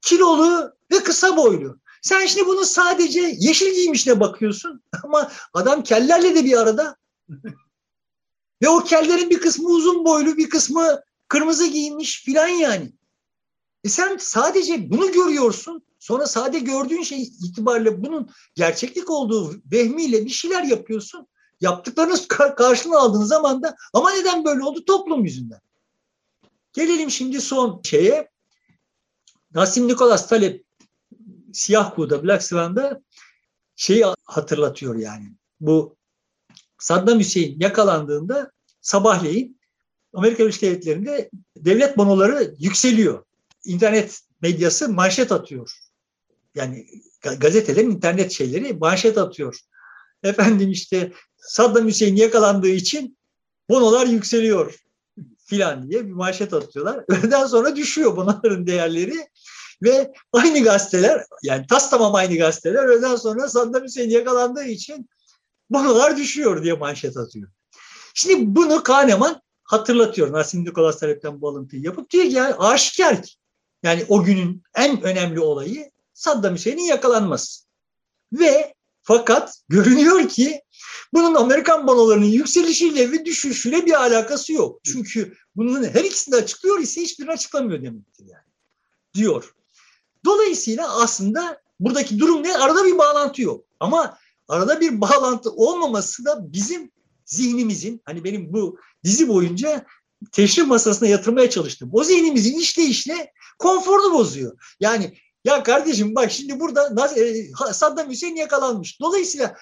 kilolu ve kısa boylu. Sen şimdi bunu sadece yeşil giymişine bakıyorsun ama adam kellerle de bir arada. ve o kellerin bir kısmı uzun boylu, bir kısmı kırmızı giyinmiş filan yani. E sen sadece bunu görüyorsun. Sonra sadece gördüğün şey itibariyle bunun gerçeklik olduğu vehmiyle bir şeyler yapıyorsun. Yaptıklarınız karşılığını aldığın zaman da ama neden böyle oldu? Toplum yüzünden. Gelelim şimdi son şeye. Nasim Nikolas Talep Siyah Kuğu'da, Black Swan'da şeyi hatırlatıyor yani. Bu Saddam Hüseyin yakalandığında sabahleyin Amerika Birleşik Devletleri'nde devlet bonoları yükseliyor. İnternet medyası manşet atıyor. Yani gazetelerin internet şeyleri manşet atıyor. Efendim işte Saddam Hüseyin yakalandığı için bonolar yükseliyor filan diye bir manşet atıyorlar. Öğleden sonra düşüyor bonoların değerleri ve aynı gazeteler yani tas tamam aynı gazeteler öğleden sonra Saddam Hüseyin yakalandığı için bonolar düşüyor diye manşet atıyor. Şimdi bunu Kahneman hatırlatıyor. Nasim Nikolas Talep'ten bu alıntıyı yapıp diyor ki yani aşikar yani o günün en önemli olayı Saddam Hüseyin'in yakalanması. Ve fakat görünüyor ki bunun Amerikan bonolarının yükselişiyle ve düşüşüyle bir alakası yok. Çünkü bunun her ikisini açıklıyor ise hiçbirini açıklamıyor demektir yani. Diyor. Dolayısıyla aslında buradaki durum ne? Arada bir bağlantı yok. Ama arada bir bağlantı olmaması da bizim zihnimizin hani benim bu dizi boyunca teşrif masasına yatırmaya çalıştım. O zihnimizin işleyişle konforunu bozuyor. Yani ya kardeşim bak şimdi burada e, Saddam Hüseyin yakalanmış. Dolayısıyla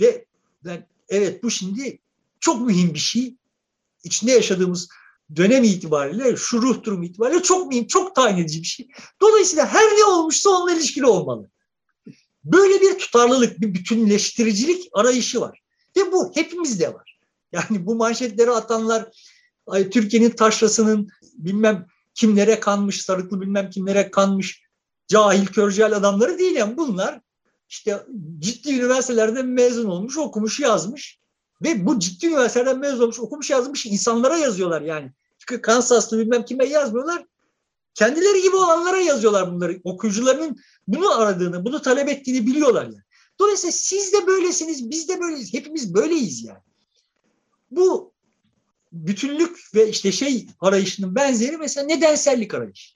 ve ben, evet bu şimdi çok mühim bir şey. İçinde yaşadığımız dönem itibariyle, şu ruh durumu itibariyle çok mühim, çok tayin edici bir şey. Dolayısıyla her ne olmuşsa onunla ilişkili olmalı. Böyle bir tutarlılık, bir bütünleştiricilik arayışı var. Ve bu hepimizde var. Yani bu manşetleri atanlar Türkiye'nin taşrasının bilmem kimlere kanmış, sarıklı bilmem kimlere kanmış cahil, körcel adamları değil yani bunlar işte ciddi üniversitelerde mezun olmuş, okumuş, yazmış ve bu ciddi üniversitelerden mezun olmuş, okumuş, yazmış insanlara yazıyorlar yani. Çünkü Kansaslı bilmem kime yazmıyorlar. Kendileri gibi olanlara yazıyorlar bunları. Okuyucularının bunu aradığını, bunu talep ettiğini biliyorlar yani. Dolayısıyla siz de böylesiniz, biz de böyleyiz. Hepimiz böyleyiz yani. Bu bütünlük ve işte şey arayışının benzeri mesela nedensellik arayışı.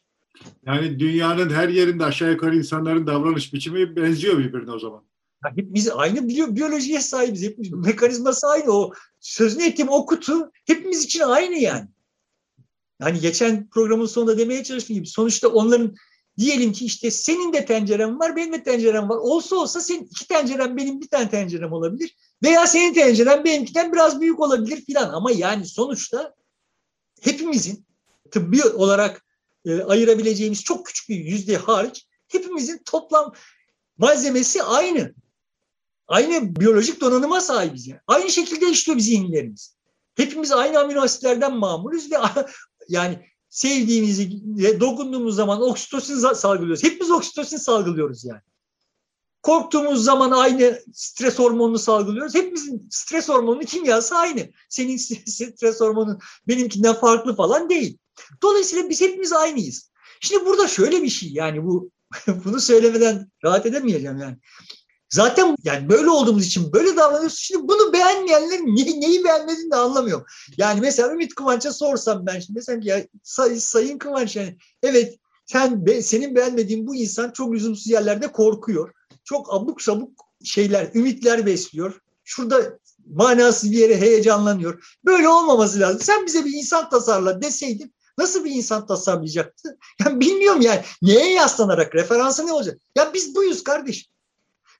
Yani dünyanın her yerinde aşağı yukarı insanların davranış biçimi benziyor birbirine o zaman. Ya hepimiz aynı biyolojiye sahibiz. Hepimiz mekanizması aynı. O sözünü ettiğim o kutu hepimiz için aynı yani. Yani geçen programın sonunda demeye çalıştığım gibi sonuçta onların diyelim ki işte senin de tenceren var, benim de tencerem var. Olsa olsa senin iki tenceren benim bir tane tencerem olabilir. Veya senin tenceren benimkiden biraz büyük olabilir filan. Ama yani sonuçta hepimizin tıbbi olarak e, ayırabileceğimiz çok küçük bir yüzde hariç hepimizin toplam malzemesi aynı. Aynı biyolojik donanıma sahibiz. Yani. Aynı şekilde işliyor zihinlerimiz. Hepimiz aynı amino asitlerden mamulüz ve yani sevdiğimizi dokunduğumuz zaman oksitosin salgılıyoruz. Hepimiz oksitosin salgılıyoruz yani. Korktuğumuz zaman aynı stres hormonunu salgılıyoruz. Hepimizin stres hormonunun kimyası aynı. Senin stres hormonun benimkinden farklı falan değil. Dolayısıyla biz hepimiz aynıyız. Şimdi burada şöyle bir şey yani bu bunu söylemeden rahat edemeyeceğim yani. Zaten yani böyle olduğumuz için böyle davranıyoruz. Şimdi bunu beğenmeyenler ne, neyi beğenmediğini de anlamıyorum. Yani mesela Ümit Kıvanç'a sorsam ben şimdi mesela ya say, Sayın Kıvanç yani evet sen senin beğenmediğin bu insan çok lüzumsuz yerlerde korkuyor. Çok abuk sabuk şeyler, ümitler besliyor. Şurada manasız bir yere heyecanlanıyor. Böyle olmaması lazım. Sen bize bir insan tasarla deseydin Nasıl bir insan tasarlayacaktı? Yani bilmiyorum yani. Neye yaslanarak? Referansı ne olacak? Ya biz buyuz kardeş.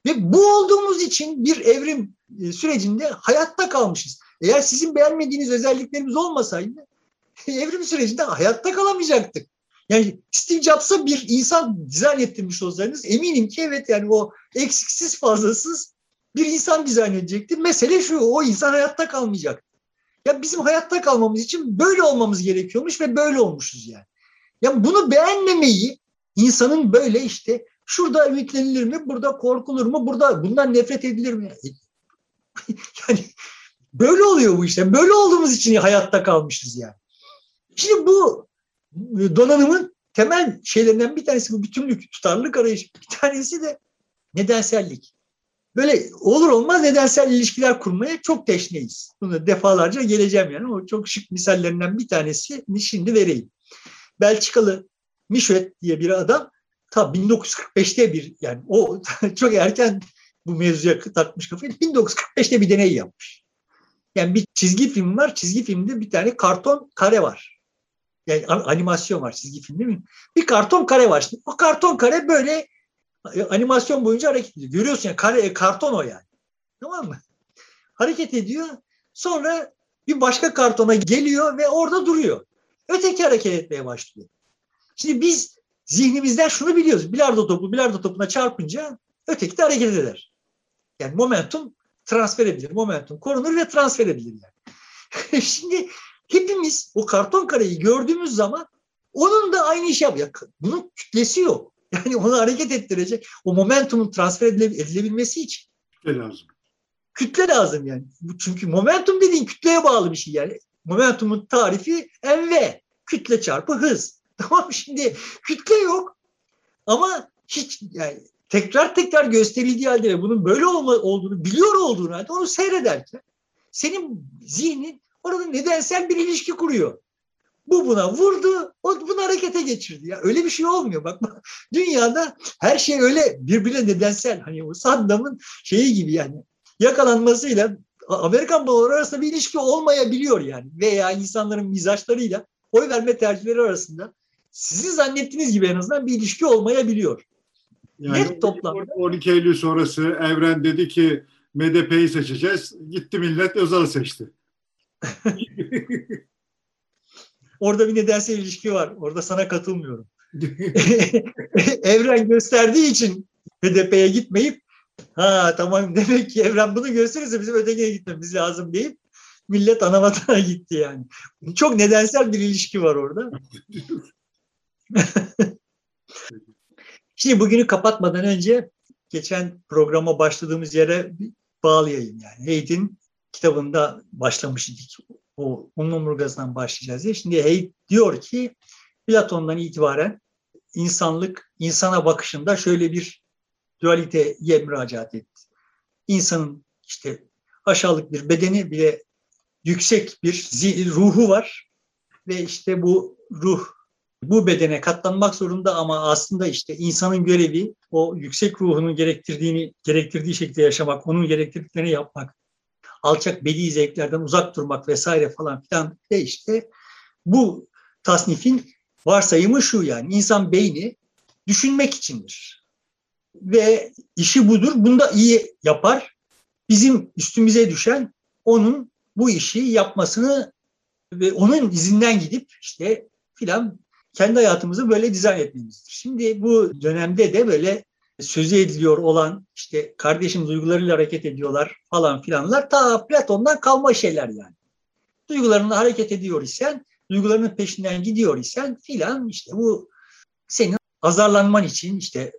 Ve bu olduğumuz için bir evrim e, sürecinde hayatta kalmışız. Eğer sizin beğenmediğiniz özelliklerimiz olmasaydı evrim sürecinde hayatta kalamayacaktık. Yani Steve Jobs'a bir insan dizayn ettirmiş olsaydınız eminim ki evet yani o eksiksiz fazlasız bir insan dizayn edecekti. Mesele şu o insan hayatta kalmayacak. Ya bizim hayatta kalmamız için böyle olmamız gerekiyormuş ve böyle olmuşuz yani. Ya bunu beğenmemeyi insanın böyle işte şurada ümitlenilir mi, burada korkulur mu, burada bundan nefret edilir mi? yani Böyle oluyor bu işte. Böyle olduğumuz için hayatta kalmışız yani. Şimdi bu donanımın temel şeylerinden bir tanesi bu bütünlük, tutarlılık arayışı. Bir tanesi de nedensellik. Böyle olur olmaz nedensel ilişkiler kurmaya çok teşneyiz. Bunu defalarca geleceğim yani. O çok şık misallerinden bir tanesi şimdi vereyim. Belçikalı Michel diye bir adam ta 1945'te bir yani o çok erken bu mevzuya takmış kafayı. 1945'te bir deney yapmış. Yani bir çizgi film var. Çizgi filmde bir tane karton kare var. Yani animasyon var çizgi film değil mi? Bir karton kare var. Şimdi o karton kare böyle animasyon boyunca hareket ediyor. Görüyorsun ya kare, karton o yani. Tamam mı? Hareket ediyor. Sonra bir başka kartona geliyor ve orada duruyor. Öteki hareket etmeye başlıyor. Şimdi biz zihnimizden şunu biliyoruz. Bilardo topu bilardo topuna çarpınca öteki de hareket eder. Yani momentum transfer edilir. Momentum korunur ve transfer edilir yani. Şimdi hepimiz o karton kareyi gördüğümüz zaman onun da aynı işi yapıyor. Bunun kütlesi yok. Yani onu hareket ettirecek. O momentumun transfer edilebilmesi için. Kütle lazım. Kütle lazım yani. Çünkü momentum dediğin kütleye bağlı bir şey yani. Momentumun tarifi mv. Kütle çarpı hız. Tamam şimdi kütle yok. Ama hiç yani tekrar tekrar gösterildiği halde ve bunun böyle olma, olduğunu biliyor olduğunu halde onu seyrederken senin zihnin orada nedensel bir ilişki kuruyor. Bu buna vurdu, o bunu harekete geçirdi. Ya öyle bir şey olmuyor. Bak, bak dünyada her şey öyle birbirine nedensel. Hani o Saddam'ın şeyi gibi yani yakalanmasıyla Amerikan babaları arasında bir ilişki olmayabiliyor yani. Veya insanların mizaçlarıyla oy verme tercihleri arasında sizin zannettiğiniz gibi en azından bir ilişki olmayabiliyor. Yani Net toplamda. 12 Eylül sonrası Evren dedi ki MDP'yi seçeceğiz. Gitti millet Özal'ı seçti. Orada bir nedensel ilişki var. Orada sana katılmıyorum. Evren gösterdiği için HDP'ye gitmeyip ha tamam demek ki Evren bunu gösterirse bizim ötekine gitmemiz lazım deyip millet ana vatana gitti yani. Çok nedensel bir ilişki var orada. Şimdi bugünü kapatmadan önce geçen programa başladığımız yere bağlayayım yani. Heyd'in kitabında başlamıştık. Onun omurgasından başlayacağız diye. Şimdi Heyd diyor ki Platon'dan itibaren insanlık insana bakışında şöyle bir dualiteye müracaat etti. İnsanın işte aşağılık bir bedeni bile yüksek bir ruhu var ve işte bu ruh bu bedene katlanmak zorunda ama aslında işte insanın görevi o yüksek ruhunun gerektirdiğini gerektirdiği şekilde yaşamak, onun gerektirdiklerini yapmak, alçak bedi zevklerden uzak durmak vesaire falan filan de işte bu tasnifin varsayımı şu yani insan beyni düşünmek içindir. Ve işi budur. Bunu da iyi yapar. Bizim üstümüze düşen onun bu işi yapmasını ve onun izinden gidip işte filan kendi hayatımızı böyle dizayn etmemizdir. Şimdi bu dönemde de böyle sözü ediliyor olan işte kardeşim duygularıyla hareket ediyorlar falan filanlar ta Platon'dan kalma şeyler yani. Duygularınla hareket ediyor isen, duygularının peşinden gidiyor isen filan işte bu senin azarlanman için işte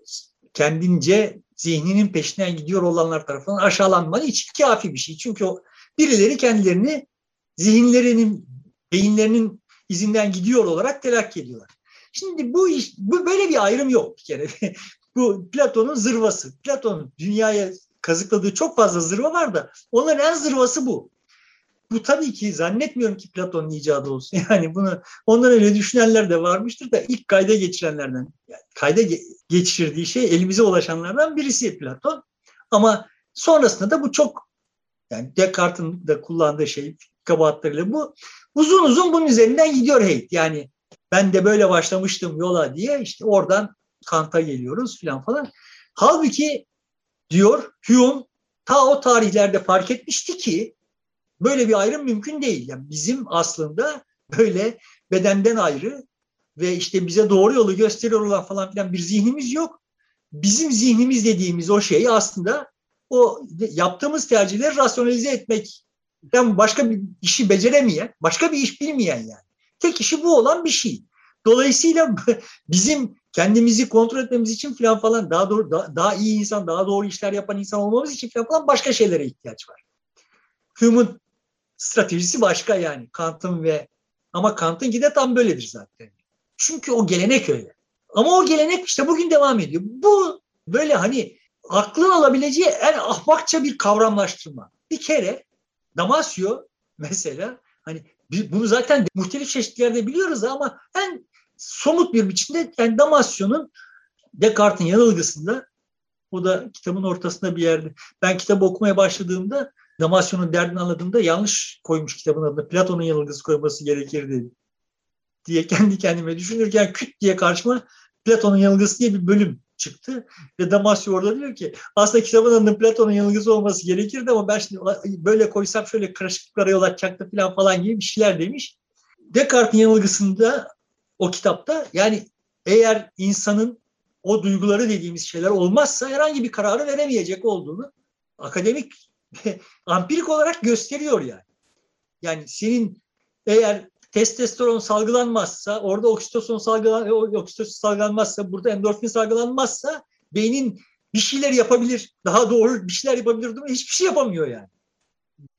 kendince zihninin peşinden gidiyor olanlar tarafından aşağılanman için kafi bir şey. Çünkü o birileri kendilerini zihinlerinin, beyinlerinin izinden gidiyor olarak telakki ediyorlar. Şimdi bu iş, bu böyle bir ayrım yok bir kere. bu Platon'un zırvası. Platon'un dünyaya kazıkladığı çok fazla zırva var da onların en zırvası bu. Bu tabii ki zannetmiyorum ki Platon'un icadı olsun. Yani bunu ondan öyle düşünenler de varmıştır da ilk kayda geçirenlerden, yani kayda geçirdiği şey elimize ulaşanlardan birisi Platon. Ama sonrasında da bu çok yani Descartes'in de kullandığı şey kabahatlarıyla bu uzun uzun bunun üzerinden gidiyor Heyt. Yani ben de böyle başlamıştım yola diye işte oradan Kant'a geliyoruz filan falan. Halbuki diyor Hume ta o tarihlerde fark etmişti ki böyle bir ayrım mümkün değil. Yani bizim aslında böyle bedenden ayrı ve işte bize doğru yolu gösteriyor olan falan filan bir zihnimiz yok. Bizim zihnimiz dediğimiz o şey aslında o yaptığımız tercihleri rasyonalize etmek yani başka bir işi beceremeyen, başka bir iş bilmeyen yani. Tek işi bu olan bir şey. Dolayısıyla bizim kendimizi kontrol etmemiz için falan falan daha doğru daha, daha iyi insan, daha doğru işler yapan insan olmamız için falan falan başka şeylere ihtiyaç var. Hume'un stratejisi başka yani Kant'ın ve ama Kant'ın de tam böyledir zaten. Çünkü o gelenek öyle. Ama o gelenek işte bugün devam ediyor. Bu böyle hani aklın alabileceği en ahmakça bir kavramlaştırma. Bir kere Damasio mesela hani bunu zaten muhtelif çeşitlerde biliyoruz ama en somut bir biçimde yani Damasio'nun Descartes'in yanılgısında o da kitabın ortasında bir yerde. Ben kitabı okumaya başladığımda Damasio'nun derdini anladığımda yanlış koymuş kitabın adını. Platon'un yanılgısı koyması gerekirdi diye kendi kendime düşünürken küt diye karşıma Platon'un yanılgısı diye bir bölüm çıktı. Ve Damasio orada diyor ki aslında kitabın adının Platon'un yanılgısı olması gerekirdi ama ben şimdi böyle koysam şöyle karışıklıklara yol açacaktı falan falan gibi bir şeyler demiş. Descartes'in yanılgısında o kitapta yani eğer insanın o duyguları dediğimiz şeyler olmazsa herhangi bir kararı veremeyecek olduğunu akademik ampirik olarak gösteriyor yani. Yani senin eğer testosteron salgılanmazsa, orada oksitosin salgılan, e, oksitosin salgılanmazsa, burada endorfin salgılanmazsa beynin bir şeyler yapabilir. Daha doğru bir şeyler yapabilir ama hiçbir şey yapamıyor yani.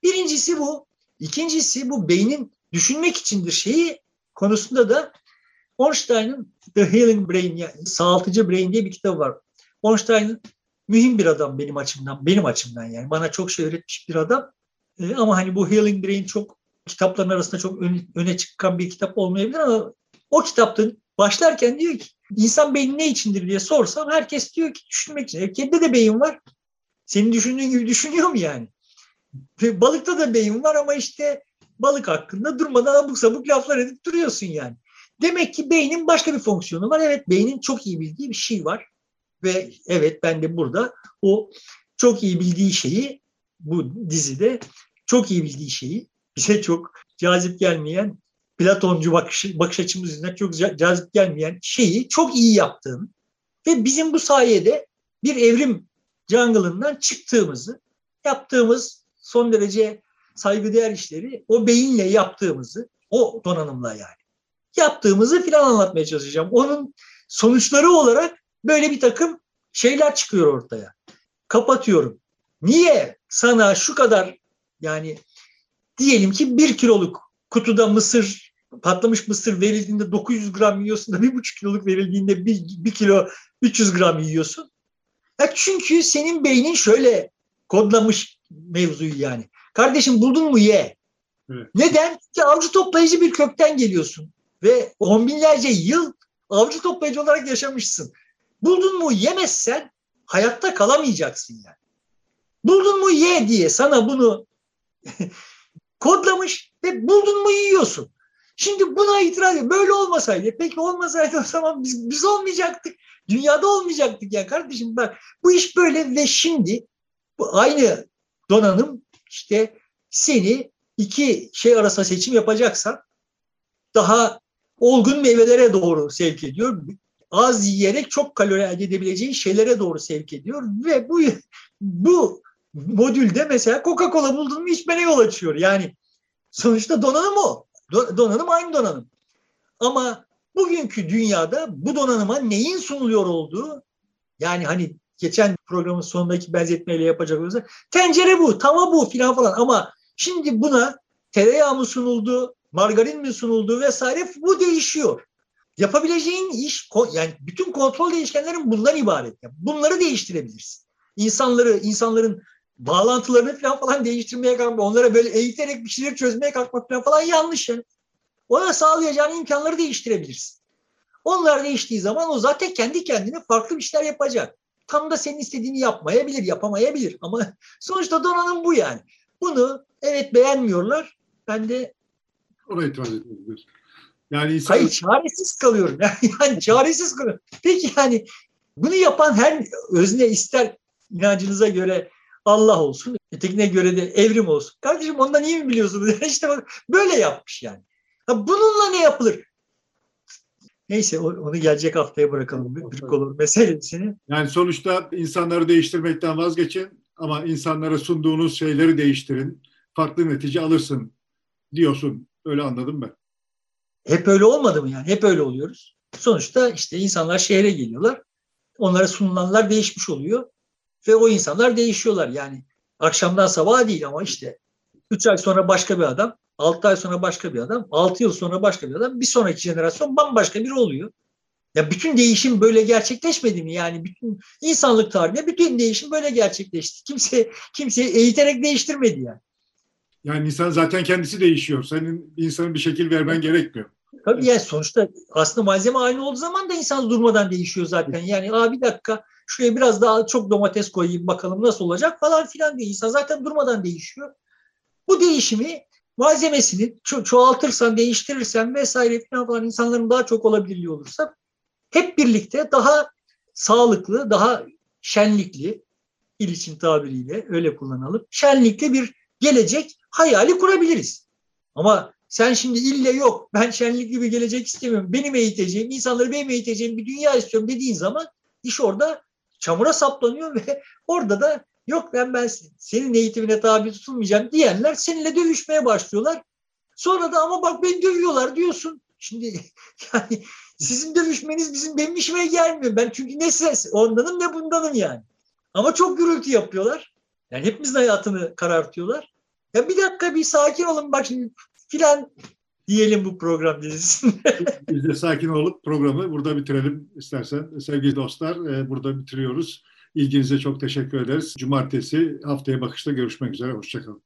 Birincisi bu. İkincisi bu beynin düşünmek içindir şeyi konusunda da Ornstein'ın The Healing Brain, sağaltıcı brain diye bir kitabı var. Ornstein mühim bir adam benim açımdan, benim açımdan yani. Bana çok şey öğretmiş bir adam. E, ama hani bu Healing Brain çok kitapların arasında çok öne, öne çıkan bir kitap olmayabilir ama o kitapta başlarken diyor ki insan beyni ne içindir diye sorsam herkes diyor ki düşünmek için. E, de beyin var. Senin düşündüğün gibi düşünüyor mu yani? Balıkta da beyin var ama işte balık hakkında durmadan abuk sabuk laflar edip duruyorsun yani. Demek ki beynin başka bir fonksiyonu var. Evet beynin çok iyi bildiği bir şey var. Ve evet ben de burada o çok iyi bildiği şeyi bu dizide çok iyi bildiği şeyi bize çok cazip gelmeyen Platoncu bakış, bakış açımız yüzünden çok cazip gelmeyen şeyi çok iyi yaptığını ve bizim bu sayede bir evrim jungle'ından çıktığımızı, yaptığımız son derece saygıdeğer işleri o beyinle yaptığımızı, o donanımla yani yaptığımızı filan anlatmaya çalışacağım. Onun sonuçları olarak böyle bir takım şeyler çıkıyor ortaya. Kapatıyorum. Niye sana şu kadar yani diyelim ki bir kiloluk kutuda mısır patlamış mısır verildiğinde 900 gram yiyorsun da bir buçuk kiloluk verildiğinde bir, bir kilo 300 gram yiyorsun. Ya çünkü senin beynin şöyle kodlamış mevzuyu yani. Kardeşim buldun mu ye. Evet. Neden? Ki avcı toplayıcı bir kökten geliyorsun. Ve on binlerce yıl avcı toplayıcı olarak yaşamışsın. Buldun mu yemezsen hayatta kalamayacaksın yani. Buldun mu ye diye sana bunu kodlamış ve buldun mu yiyorsun. Şimdi buna itiraz ediyor. Böyle olmasaydı, peki olmasaydı o zaman biz, biz olmayacaktık. Dünyada olmayacaktık ya kardeşim bak. Bu iş böyle ve şimdi bu aynı donanım işte seni iki şey arasında seçim yapacaksan daha olgun meyvelere doğru sevk ediyor. Az yiyerek çok kalori elde edebileceğin şeylere doğru sevk ediyor ve bu bu modülde mesela Coca-Cola buldun mu içmene yol açıyor. Yani sonuçta donanım o. Donanım aynı donanım. Ama bugünkü dünyada bu donanıma neyin sunuluyor olduğu yani hani geçen programın sonundaki benzetmeyle yapacak olursak tencere bu, tava bu filan falan ama şimdi buna tereyağı mı sunuldu, margarin mi sunuldu vesaire bu değişiyor. Yapabileceğin iş yani bütün kontrol değişkenlerin bundan ibaret. bunları değiştirebilirsin. İnsanları, insanların bağlantılarını falan falan değiştirmeye kalkmak, onlara böyle eğiterek bir şeyler çözmeye kalkmak falan yanlış yani. Ona sağlayacağın imkanları değiştirebilirsin. Onlar değiştiği zaman o zaten kendi kendine farklı bir şeyler yapacak. Tam da senin istediğini yapmayabilir, yapamayabilir. Ama sonuçta donanım bu yani. Bunu evet beğenmiyorlar. Ben de ona itiraz ediyoruz. Yani insan... Hayır çaresiz kalıyorum. Yani çaresiz kalıyorum. Peki yani bunu yapan her özne ister inancınıza göre Allah olsun, ötekine göre de evrim olsun. Kardeşim ondan iyi mi biliyorsunuz? İşte bak böyle yapmış yani. Ha, bununla ne yapılır? Neyse onu gelecek haftaya bırakalım. Büyük olur meselesini. Yani sonuçta insanları değiştirmekten vazgeçin ama insanlara sunduğunuz şeyleri değiştirin. Farklı netice alırsın diyorsun. Öyle anladım ben. Hep öyle olmadı mı yani? Hep öyle oluyoruz. Sonuçta işte insanlar şehre geliyorlar. Onlara sunulanlar değişmiş oluyor. Ve o insanlar değişiyorlar. Yani akşamdan sabaha değil ama işte 3 ay sonra başka bir adam, 6 ay sonra başka bir adam, 6 yıl sonra başka bir adam, bir sonraki jenerasyon bambaşka biri oluyor. Ya bütün değişim böyle gerçekleşmedi mi? Yani bütün insanlık tarihinde bütün değişim böyle gerçekleşti. Kimse kimseyi eğiterek değiştirmedi yani. Yani insan zaten kendisi değişiyor. Senin insanın bir şekil vermen gerekmiyor. Tabii yani sonuçta aslında malzeme aynı olduğu zaman da insan durmadan değişiyor zaten. Yani Aa, bir dakika şuraya biraz daha çok domates koyayım bakalım nasıl olacak falan filan diye insan zaten durmadan değişiyor. Bu değişimi malzemesini ço- çoğaltırsan, değiştirirsen vesaire falan, falan insanların daha çok olabilirliği olursa hep birlikte daha sağlıklı, daha şenlikli, İliç'in tabiriyle öyle kullanalım, şenlikli bir gelecek hayali kurabiliriz. Ama sen şimdi ille yok ben şenlikli bir gelecek istemiyorum. Benim eğiteceğim, insanları benim eğiteceğim bir dünya istiyorum dediğin zaman iş orada çamura saplanıyor ve orada da yok ben ben senin eğitimine tabi tutulmayacağım diyenler seninle dövüşmeye başlıyorlar. Sonra da ama bak beni dövüyorlar diyorsun. Şimdi yani sizin dövüşmeniz bizim benim işime gelmiyor. Ben çünkü ne ses ondanım ne bundanım yani. Ama çok gürültü yapıyorlar. Yani hepimizin hayatını karartıyorlar. Ya bir dakika bir sakin olun bak şimdi filan diyelim bu program dizisinde. Biz de sakin olup programı burada bitirelim istersen. Sevgili dostlar e, burada bitiriyoruz. İlginize çok teşekkür ederiz. Cumartesi haftaya bakışta görüşmek üzere. Hoşçakalın.